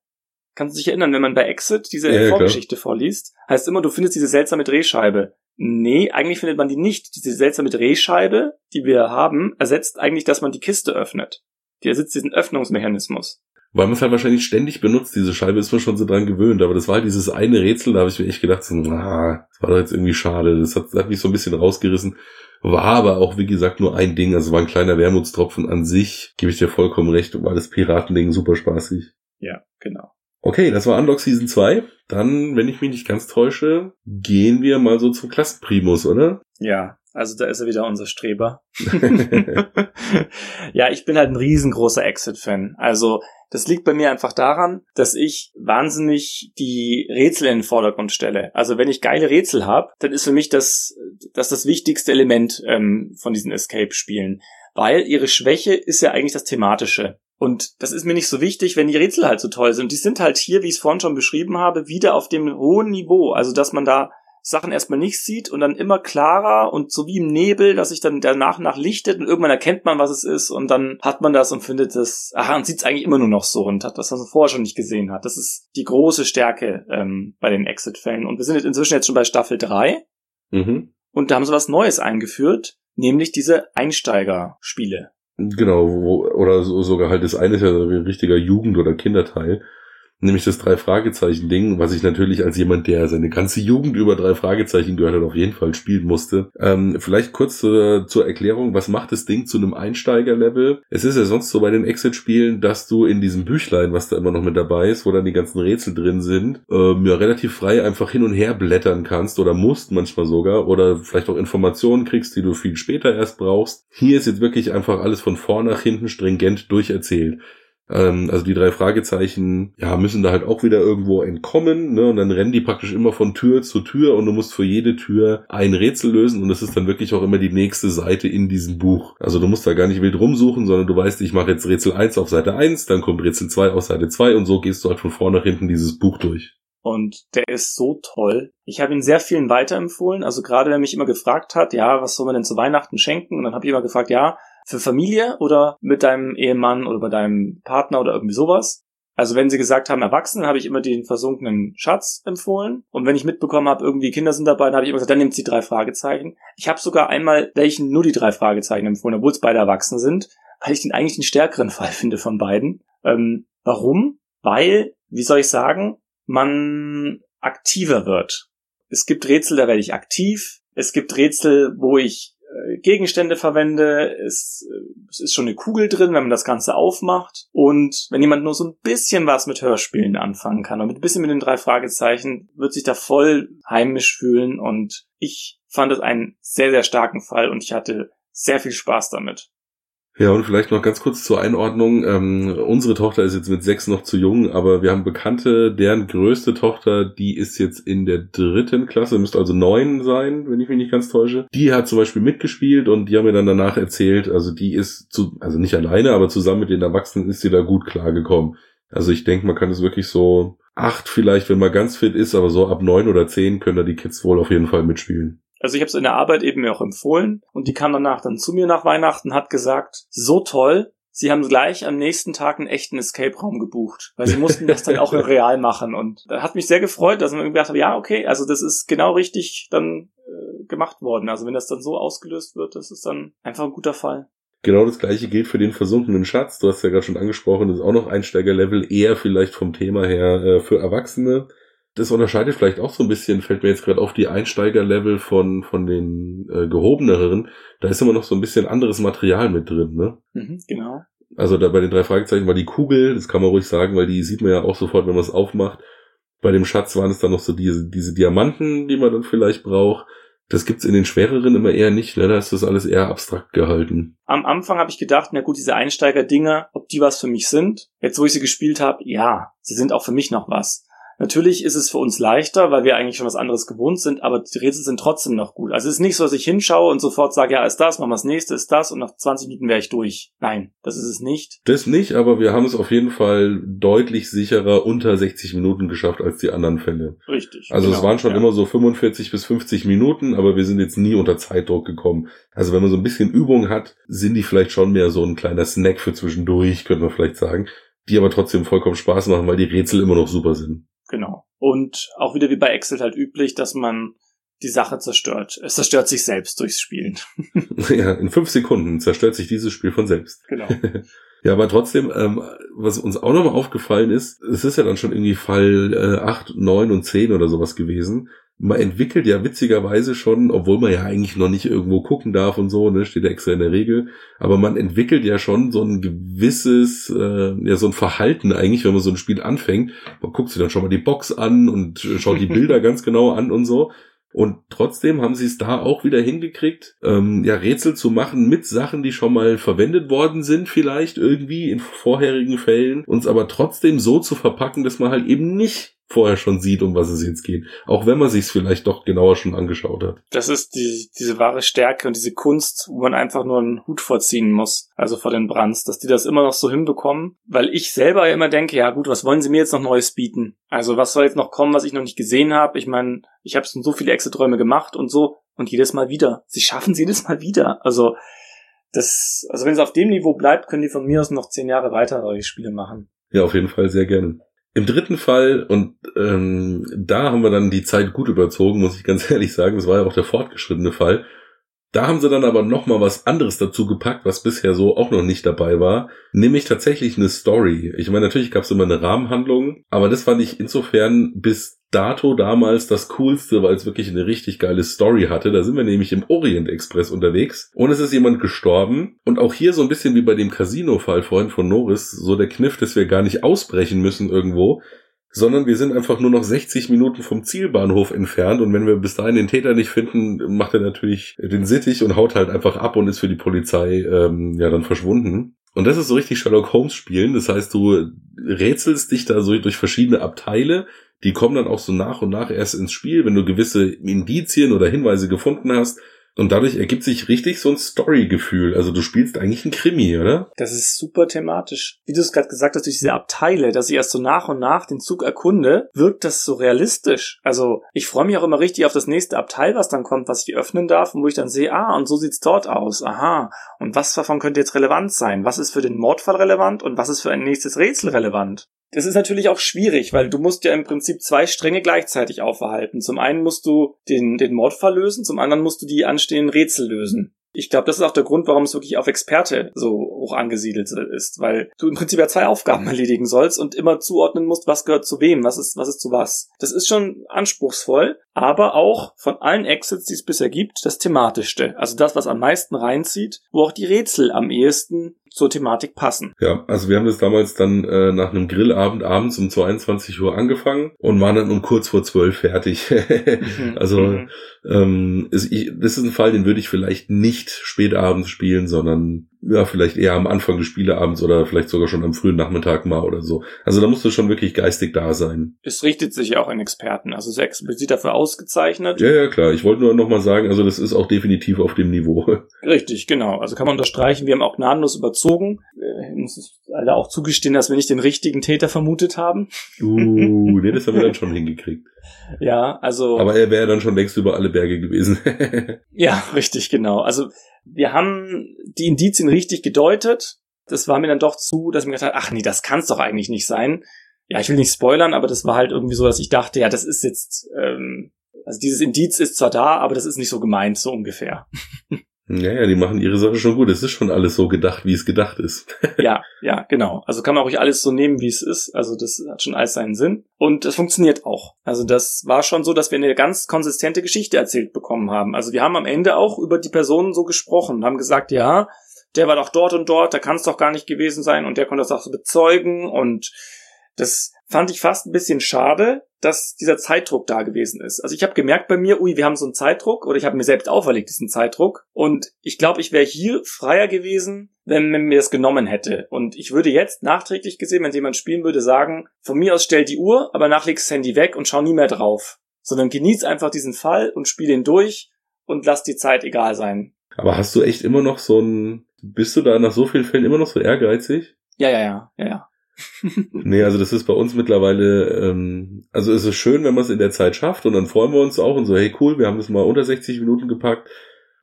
S3: Kannst du dich erinnern, wenn man bei Exit diese ja, Vorgeschichte vorliest, heißt immer, du findest diese seltsame Drehscheibe. Nee, eigentlich findet man die nicht. Diese seltsame Drehscheibe, die wir haben, ersetzt eigentlich, dass man die Kiste öffnet. Die ersetzt diesen Öffnungsmechanismus.
S2: Weil man es halt wahrscheinlich ständig benutzt, diese Scheibe ist man schon so dran gewöhnt. Aber das war halt dieses eine Rätsel, da habe ich mir echt gedacht, so, ah, das war doch jetzt irgendwie schade. Das hat, das hat mich so ein bisschen rausgerissen. War aber auch, wie gesagt, nur ein Ding. Also war ein kleiner Wermutstropfen an sich. Gebe ich dir vollkommen recht. War das Piratending super spaßig.
S3: Ja, genau.
S2: Okay, das war Unlock Season 2. Dann, wenn ich mich nicht ganz täusche, gehen wir mal so zum Klassenprimus, oder?
S3: Ja, also da ist er wieder unser Streber. ja, ich bin halt ein riesengroßer Exit-Fan. Also das liegt bei mir einfach daran, dass ich wahnsinnig die Rätsel in den Vordergrund stelle. Also wenn ich geile Rätsel habe, dann ist für mich das das, das wichtigste Element ähm, von diesen Escape-Spielen. Weil ihre Schwäche ist ja eigentlich das Thematische. Und das ist mir nicht so wichtig, wenn die Rätsel halt so toll sind. Die sind halt hier, wie ich es vorhin schon beschrieben habe, wieder auf dem hohen Niveau. Also, dass man da Sachen erstmal nicht sieht und dann immer klarer und so wie im Nebel, dass sich dann danach nach lichtet und irgendwann erkennt man, was es ist und dann hat man das und findet es, aha, und sieht es eigentlich immer nur noch so und hat das, was man vorher schon nicht gesehen hat. Das ist die große Stärke ähm, bei den Exit-Fällen. Und wir sind jetzt inzwischen jetzt schon bei Staffel 3 mhm. und da haben sie was Neues eingeführt, nämlich diese Einsteigerspiele.
S2: Genau, wo, oder so, sogar halt das eine ist ja ein richtiger Jugend- oder Kinderteil. Nämlich das Drei-Fragezeichen-Ding, was ich natürlich als jemand, der seine ganze Jugend über drei Fragezeichen gehört hat, auf jeden Fall spielen musste. Ähm, vielleicht kurz äh, zur Erklärung, was macht das Ding zu einem Einsteiger-Level? Es ist ja sonst so bei den Exit-Spielen, dass du in diesem Büchlein, was da immer noch mit dabei ist, wo dann die ganzen Rätsel drin sind, ähm, ja relativ frei einfach hin und her blättern kannst oder musst manchmal sogar oder vielleicht auch Informationen kriegst, die du viel später erst brauchst. Hier ist jetzt wirklich einfach alles von vorn nach hinten stringent durcherzählt. Ähm, also die drei Fragezeichen, ja, müssen da halt auch wieder irgendwo entkommen, ne? Und dann rennen die praktisch immer von Tür zu Tür und du musst für jede Tür ein Rätsel lösen und das ist dann wirklich auch immer die nächste Seite in diesem Buch. Also du musst da gar nicht wild rumsuchen, sondern du weißt, ich mache jetzt Rätsel 1 auf Seite 1, dann kommt Rätsel 2 auf Seite 2 und so gehst du halt von vorne nach hinten dieses Buch durch.
S3: Und der ist so toll. Ich habe ihn sehr vielen weiterempfohlen. Also gerade wer mich immer gefragt hat, ja, was soll man denn zu Weihnachten schenken? Und dann habe ich immer gefragt, ja, für Familie oder mit deinem Ehemann oder bei deinem Partner oder irgendwie sowas. Also wenn sie gesagt haben, Erwachsene, habe ich immer den versunkenen Schatz empfohlen. Und wenn ich mitbekommen habe, irgendwie Kinder sind dabei, dann habe ich immer gesagt, dann nimmt sie drei Fragezeichen. Ich habe sogar einmal welchen nur die drei Fragezeichen empfohlen, obwohl es beide Erwachsene sind, weil ich den eigentlich den stärkeren Fall finde von beiden. Ähm, warum? Weil, wie soll ich sagen, man aktiver wird. Es gibt Rätsel, da werde ich aktiv. Es gibt Rätsel, wo ich Gegenstände verwende. Es, äh, es ist schon eine Kugel drin, wenn man das Ganze aufmacht. Und wenn jemand nur so ein bisschen was mit Hörspielen anfangen kann und ein bisschen mit den drei Fragezeichen, wird sich da voll heimisch fühlen. Und ich fand es einen sehr, sehr starken Fall und ich hatte sehr viel Spaß damit.
S2: Ja, und vielleicht noch ganz kurz zur Einordnung. Ähm, unsere Tochter ist jetzt mit sechs noch zu jung, aber wir haben Bekannte, deren größte Tochter, die ist jetzt in der dritten Klasse, müsste also neun sein, wenn ich mich nicht ganz täusche. Die hat zum Beispiel mitgespielt und die haben mir dann danach erzählt, also die ist zu, also nicht alleine, aber zusammen mit den Erwachsenen ist sie da gut klargekommen. Also ich denke, man kann es wirklich so acht vielleicht, wenn man ganz fit ist, aber so ab neun oder zehn können da die Kids wohl auf jeden Fall mitspielen.
S3: Also ich habe es in der Arbeit eben mir auch empfohlen und die kam danach dann zu mir nach Weihnachten, hat gesagt, so toll, Sie haben gleich am nächsten Tag einen echten Escape-Raum gebucht, weil sie mussten das dann auch real machen. Und da hat mich sehr gefreut, dass man gedacht hat, ja, okay, also das ist genau richtig dann äh, gemacht worden. Also wenn das dann so ausgelöst wird, das ist dann einfach ein guter Fall.
S2: Genau das gleiche gilt für den versunkenen Schatz. Du hast ja gerade schon angesprochen, das ist auch noch Einsteigerlevel, eher vielleicht vom Thema her äh, für Erwachsene das unterscheidet vielleicht auch so ein bisschen, fällt mir jetzt gerade auf die Einsteigerlevel von, von den äh, gehobeneren. Da ist immer noch so ein bisschen anderes Material mit drin, ne?
S3: Mhm, genau.
S2: Also da bei den drei Fragezeichen war die Kugel, das kann man ruhig sagen, weil die sieht man ja auch sofort, wenn man es aufmacht. Bei dem Schatz waren es dann noch so diese, diese Diamanten, die man dann vielleicht braucht. Das gibt's in den schwereren immer eher nicht, ne? Da ist das alles eher abstrakt gehalten.
S3: Am Anfang habe ich gedacht, na gut, diese Einsteiger-Dinger, ob die was für mich sind. Jetzt, wo ich sie gespielt habe, ja, sie sind auch für mich noch was. Natürlich ist es für uns leichter, weil wir eigentlich schon was anderes gewohnt sind, aber die Rätsel sind trotzdem noch gut. Also es ist nicht so, dass ich hinschaue und sofort sage, ja, ist das, machen wir das nächste, ist das und nach 20 Minuten wäre ich durch. Nein, das ist es nicht.
S2: Das nicht, aber wir haben es auf jeden Fall deutlich sicherer unter 60 Minuten geschafft als die anderen Fälle.
S3: Richtig.
S2: Also genau, es waren schon ja. immer so 45 bis 50 Minuten, aber wir sind jetzt nie unter Zeitdruck gekommen. Also wenn man so ein bisschen Übung hat, sind die vielleicht schon mehr so ein kleiner Snack für zwischendurch, könnte man vielleicht sagen, die aber trotzdem vollkommen Spaß machen, weil die Rätsel immer noch super sind.
S3: Genau. Und auch wieder wie bei Excel halt üblich, dass man die Sache zerstört. Es zerstört sich selbst durchs Spielen.
S2: ja, in fünf Sekunden zerstört sich dieses Spiel von selbst.
S3: Genau.
S2: ja, aber trotzdem, ähm, was uns auch nochmal aufgefallen ist, es ist ja dann schon irgendwie Fall äh, 8, 9 und 10 oder sowas gewesen man entwickelt ja witzigerweise schon, obwohl man ja eigentlich noch nicht irgendwo gucken darf und so, ne, steht ja extra in der Regel, aber man entwickelt ja schon so ein gewisses, äh, ja, so ein Verhalten eigentlich, wenn man so ein Spiel anfängt. Man guckt sich dann schon mal die Box an und schaut die Bilder ganz genau an und so. Und trotzdem haben sie es da auch wieder hingekriegt, ähm, ja, Rätsel zu machen mit Sachen, die schon mal verwendet worden sind, vielleicht irgendwie in vorherigen Fällen, uns aber trotzdem so zu verpacken, dass man halt eben nicht vorher schon sieht, um was es jetzt geht. Auch wenn man sich es vielleicht doch genauer schon angeschaut hat.
S3: Das ist die, diese wahre Stärke und diese Kunst, wo man einfach nur einen Hut vorziehen muss, also vor den Brands, dass die das immer noch so hinbekommen. Weil ich selber immer denke, ja gut, was wollen sie mir jetzt noch Neues bieten? Also was soll jetzt noch kommen, was ich noch nicht gesehen habe? Ich meine, ich habe schon so viele Exit-Räume gemacht und so und jedes Mal wieder. Sie schaffen es jedes Mal wieder. Also das, also wenn es auf dem Niveau bleibt, können die von mir aus noch zehn Jahre weiter solche Spiele machen.
S2: Ja, auf jeden Fall sehr gerne. Im dritten Fall, und ähm, da haben wir dann die Zeit gut überzogen, muss ich ganz ehrlich sagen, das war ja auch der fortgeschrittene Fall, Da haben sie dann aber noch mal was anderes dazu gepackt, was bisher so auch noch nicht dabei war, nämlich tatsächlich eine Story. Ich meine, natürlich gab es immer eine Rahmenhandlung, aber das fand ich insofern bis dato damals das Coolste, weil es wirklich eine richtig geile Story hatte. Da sind wir nämlich im Orient Express unterwegs und es ist jemand gestorben. Und auch hier so ein bisschen wie bei dem Casino-Fall vorhin von Norris, so der Kniff, dass wir gar nicht ausbrechen müssen irgendwo, sondern wir sind einfach nur noch 60 Minuten vom Zielbahnhof entfernt und wenn wir bis dahin den Täter nicht finden, macht er natürlich den Sittich und haut halt einfach ab und ist für die Polizei ähm, ja dann verschwunden. Und das ist so richtig Sherlock Holmes spielen. Das heißt, du rätselst dich da so durch verschiedene Abteile. Die kommen dann auch so nach und nach erst ins Spiel, wenn du gewisse Indizien oder Hinweise gefunden hast. Und dadurch ergibt sich richtig so ein Story-Gefühl. Also du spielst eigentlich ein Krimi, oder?
S3: Das ist super thematisch. Wie du es gerade gesagt hast, durch diese Abteile, dass ich erst so nach und nach den Zug erkunde, wirkt das so realistisch. Also ich freue mich auch immer richtig auf das nächste Abteil, was dann kommt, was ich öffnen darf und wo ich dann sehe, ah, und so sieht's dort aus. Aha. Und was davon könnte jetzt relevant sein? Was ist für den Mordfall relevant und was ist für ein nächstes Rätsel relevant? Das ist natürlich auch schwierig, weil du musst ja im Prinzip zwei Stränge gleichzeitig aufhalten. Zum einen musst du den, den Mordfall lösen, zum anderen musst du die anstehenden Rätsel lösen. Ich glaube, das ist auch der Grund, warum es wirklich auf Experte so hoch angesiedelt ist, weil du im Prinzip ja zwei Aufgaben erledigen sollst und immer zuordnen musst, was gehört zu wem, was ist, was ist zu was. Das ist schon anspruchsvoll, aber auch von allen Exits, die es bisher gibt, das thematischste. Also das, was am meisten reinzieht, wo auch die Rätsel am ehesten zur Thematik passen.
S2: Ja, also wir haben das damals dann äh, nach einem Grillabend abends um 22 Uhr angefangen und waren dann um kurz vor 12 fertig. Mhm. also mhm. ähm, ist, ich, das ist ein Fall, den würde ich vielleicht nicht spät abends spielen, sondern ja, vielleicht eher am Anfang des Spieleabends oder vielleicht sogar schon am frühen Nachmittag mal oder so. Also da musst du schon wirklich geistig da sein.
S3: Es richtet sich ja auch an Experten, also sehr explizit dafür ausgezeichnet.
S2: Ja, ja, klar. Ich wollte nur noch mal sagen, also das ist auch definitiv auf dem Niveau.
S3: Richtig, genau. Also kann man unterstreichen, wir haben auch gnadenlos überzogen. Wir müssen alle auch zugestehen, dass wir nicht den richtigen Täter vermutet haben.
S2: Uh, nee, das haben wir dann schon hingekriegt.
S3: Ja, also.
S2: Aber er wäre dann schon längst über alle Berge gewesen.
S3: ja, richtig, genau. Also wir haben die Indizien richtig gedeutet. Das war mir dann doch zu, dass ich mir gedacht habe, ach nee, das kann's doch eigentlich nicht sein. Ja, ich will nicht spoilern, aber das war halt irgendwie so, dass ich dachte, ja, das ist jetzt, ähm, also dieses Indiz ist zwar da, aber das ist nicht so gemeint, so ungefähr.
S2: Ja, ja, die machen ihre Sache schon gut. Es ist schon alles so gedacht, wie es gedacht ist.
S3: ja, ja, genau. Also kann man auch nicht alles so nehmen, wie es ist. Also das hat schon alles seinen Sinn. Und das funktioniert auch. Also das war schon so, dass wir eine ganz konsistente Geschichte erzählt bekommen haben. Also wir haben am Ende auch über die Personen so gesprochen, haben gesagt, ja, der war doch dort und dort, da kann es doch gar nicht gewesen sein und der konnte das auch so bezeugen und das fand ich fast ein bisschen schade, dass dieser Zeitdruck da gewesen ist. Also ich habe gemerkt bei mir, ui, wir haben so einen Zeitdruck oder ich habe mir selbst auferlegt diesen Zeitdruck und ich glaube, ich wäre hier freier gewesen, wenn man mir das genommen hätte. Und ich würde jetzt nachträglich gesehen, wenn jemand spielen würde, sagen, von mir aus stell die Uhr, aber nach das Handy weg und schau nie mehr drauf. Sondern genieß einfach diesen Fall und spiel ihn durch und lass die Zeit egal sein.
S2: Aber hast du echt immer noch so ein, bist du da nach so vielen Fällen immer noch so ehrgeizig?
S3: Ja, ja, ja, ja, ja.
S2: nee, also das ist bei uns mittlerweile, ähm, also es ist schön, wenn man es in der Zeit schafft und dann freuen wir uns auch und so, hey cool, wir haben es mal unter 60 Minuten gepackt.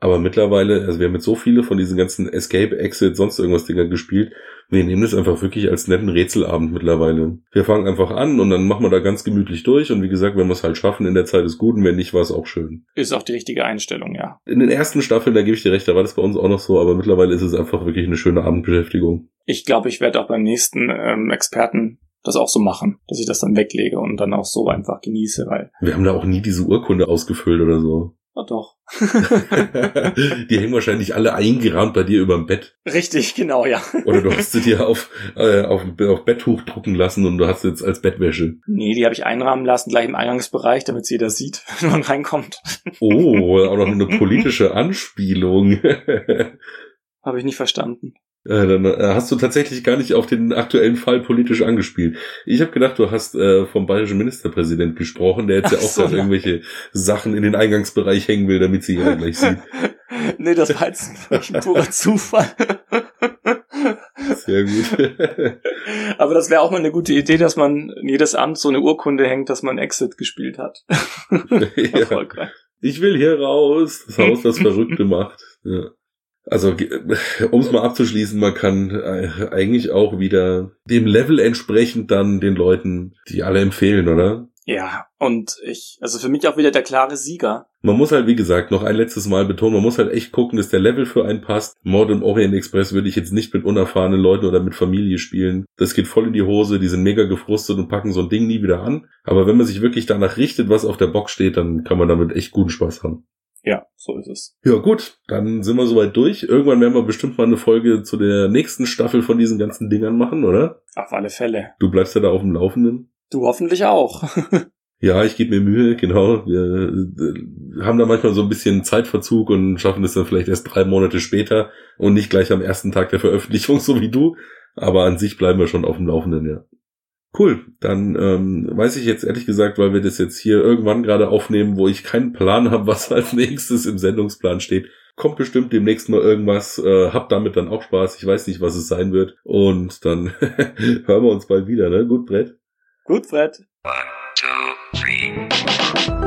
S2: Aber mittlerweile, also wir haben jetzt so viele von diesen ganzen Escape, Exit, sonst irgendwas Dingern gespielt. Wir nehmen das einfach wirklich als netten Rätselabend mittlerweile. Wir fangen einfach an und dann machen wir da ganz gemütlich durch. Und wie gesagt, wenn wir es halt schaffen, in der Zeit ist gut und wenn nicht, war es auch schön.
S3: Ist auch die richtige Einstellung, ja.
S2: In den ersten Staffeln, da gebe ich dir recht, da war das bei uns auch noch so, aber mittlerweile ist es einfach wirklich eine schöne Abendbeschäftigung.
S3: Ich glaube, ich werde auch beim nächsten ähm, Experten das auch so machen, dass ich das dann weglege und dann auch so einfach genieße, weil.
S2: Wir haben da auch nie diese Urkunde ausgefüllt oder so.
S3: Na doch.
S2: die hängen wahrscheinlich alle eingerahmt bei dir überm Bett.
S3: Richtig, genau, ja.
S2: Oder du hast sie dir auf, äh, auf, auf Betttuch drucken lassen und du hast sie jetzt als Bettwäsche.
S3: Nee, die habe ich einrahmen lassen, gleich im Eingangsbereich, damit jeder sieht, wenn man reinkommt.
S2: oh, auch noch eine politische Anspielung.
S3: habe ich nicht verstanden.
S2: Äh, dann äh, hast du tatsächlich gar nicht auf den aktuellen Fall politisch angespielt. Ich habe gedacht, du hast äh, vom bayerischen Ministerpräsident gesprochen, der jetzt ja auch so, ja. irgendwelche Sachen in den Eingangsbereich hängen will, damit sie jeder gleich sieht.
S3: nee, das war jetzt ein purer Zufall.
S2: Sehr gut.
S3: Aber das wäre auch mal eine gute Idee, dass man in jedes Amt so eine Urkunde hängt, dass man Exit gespielt hat.
S2: ja. Ich will hier raus. Das Haus, das Verrückte macht. Ja. Also, um es mal abzuschließen, man kann äh, eigentlich auch wieder dem Level entsprechend dann den Leuten die alle empfehlen, oder?
S3: Ja, und ich, also für mich auch wieder der klare Sieger.
S2: Man muss halt, wie gesagt, noch ein letztes Mal betonen, man muss halt echt gucken, dass der Level für einen passt. Mord und Orient Express würde ich jetzt nicht mit unerfahrenen Leuten oder mit Familie spielen. Das geht voll in die Hose, die sind mega gefrustet und packen so ein Ding nie wieder an. Aber wenn man sich wirklich danach richtet, was auf der Box steht, dann kann man damit echt guten Spaß haben.
S3: Ja, so ist es.
S2: Ja, gut, dann sind wir soweit durch. Irgendwann werden wir bestimmt mal eine Folge zu der nächsten Staffel von diesen ganzen Dingern machen, oder?
S3: Auf alle Fälle.
S2: Du bleibst ja da auf dem Laufenden.
S3: Du hoffentlich auch.
S2: Ja, ich gebe mir Mühe, genau. Wir äh, haben da manchmal so ein bisschen Zeitverzug und schaffen es dann vielleicht erst drei Monate später und nicht gleich am ersten Tag der Veröffentlichung, so wie du. Aber an sich bleiben wir schon auf dem Laufenden, ja. Cool, dann ähm, weiß ich jetzt ehrlich gesagt, weil wir das jetzt hier irgendwann gerade aufnehmen, wo ich keinen Plan habe, was als nächstes im Sendungsplan steht. Kommt bestimmt demnächst mal irgendwas, äh, hab damit dann auch Spaß. Ich weiß nicht, was es sein wird. Und dann hören wir uns bald wieder, ne? Gut, Brett?
S3: Gut, Brett.
S4: One, two, three.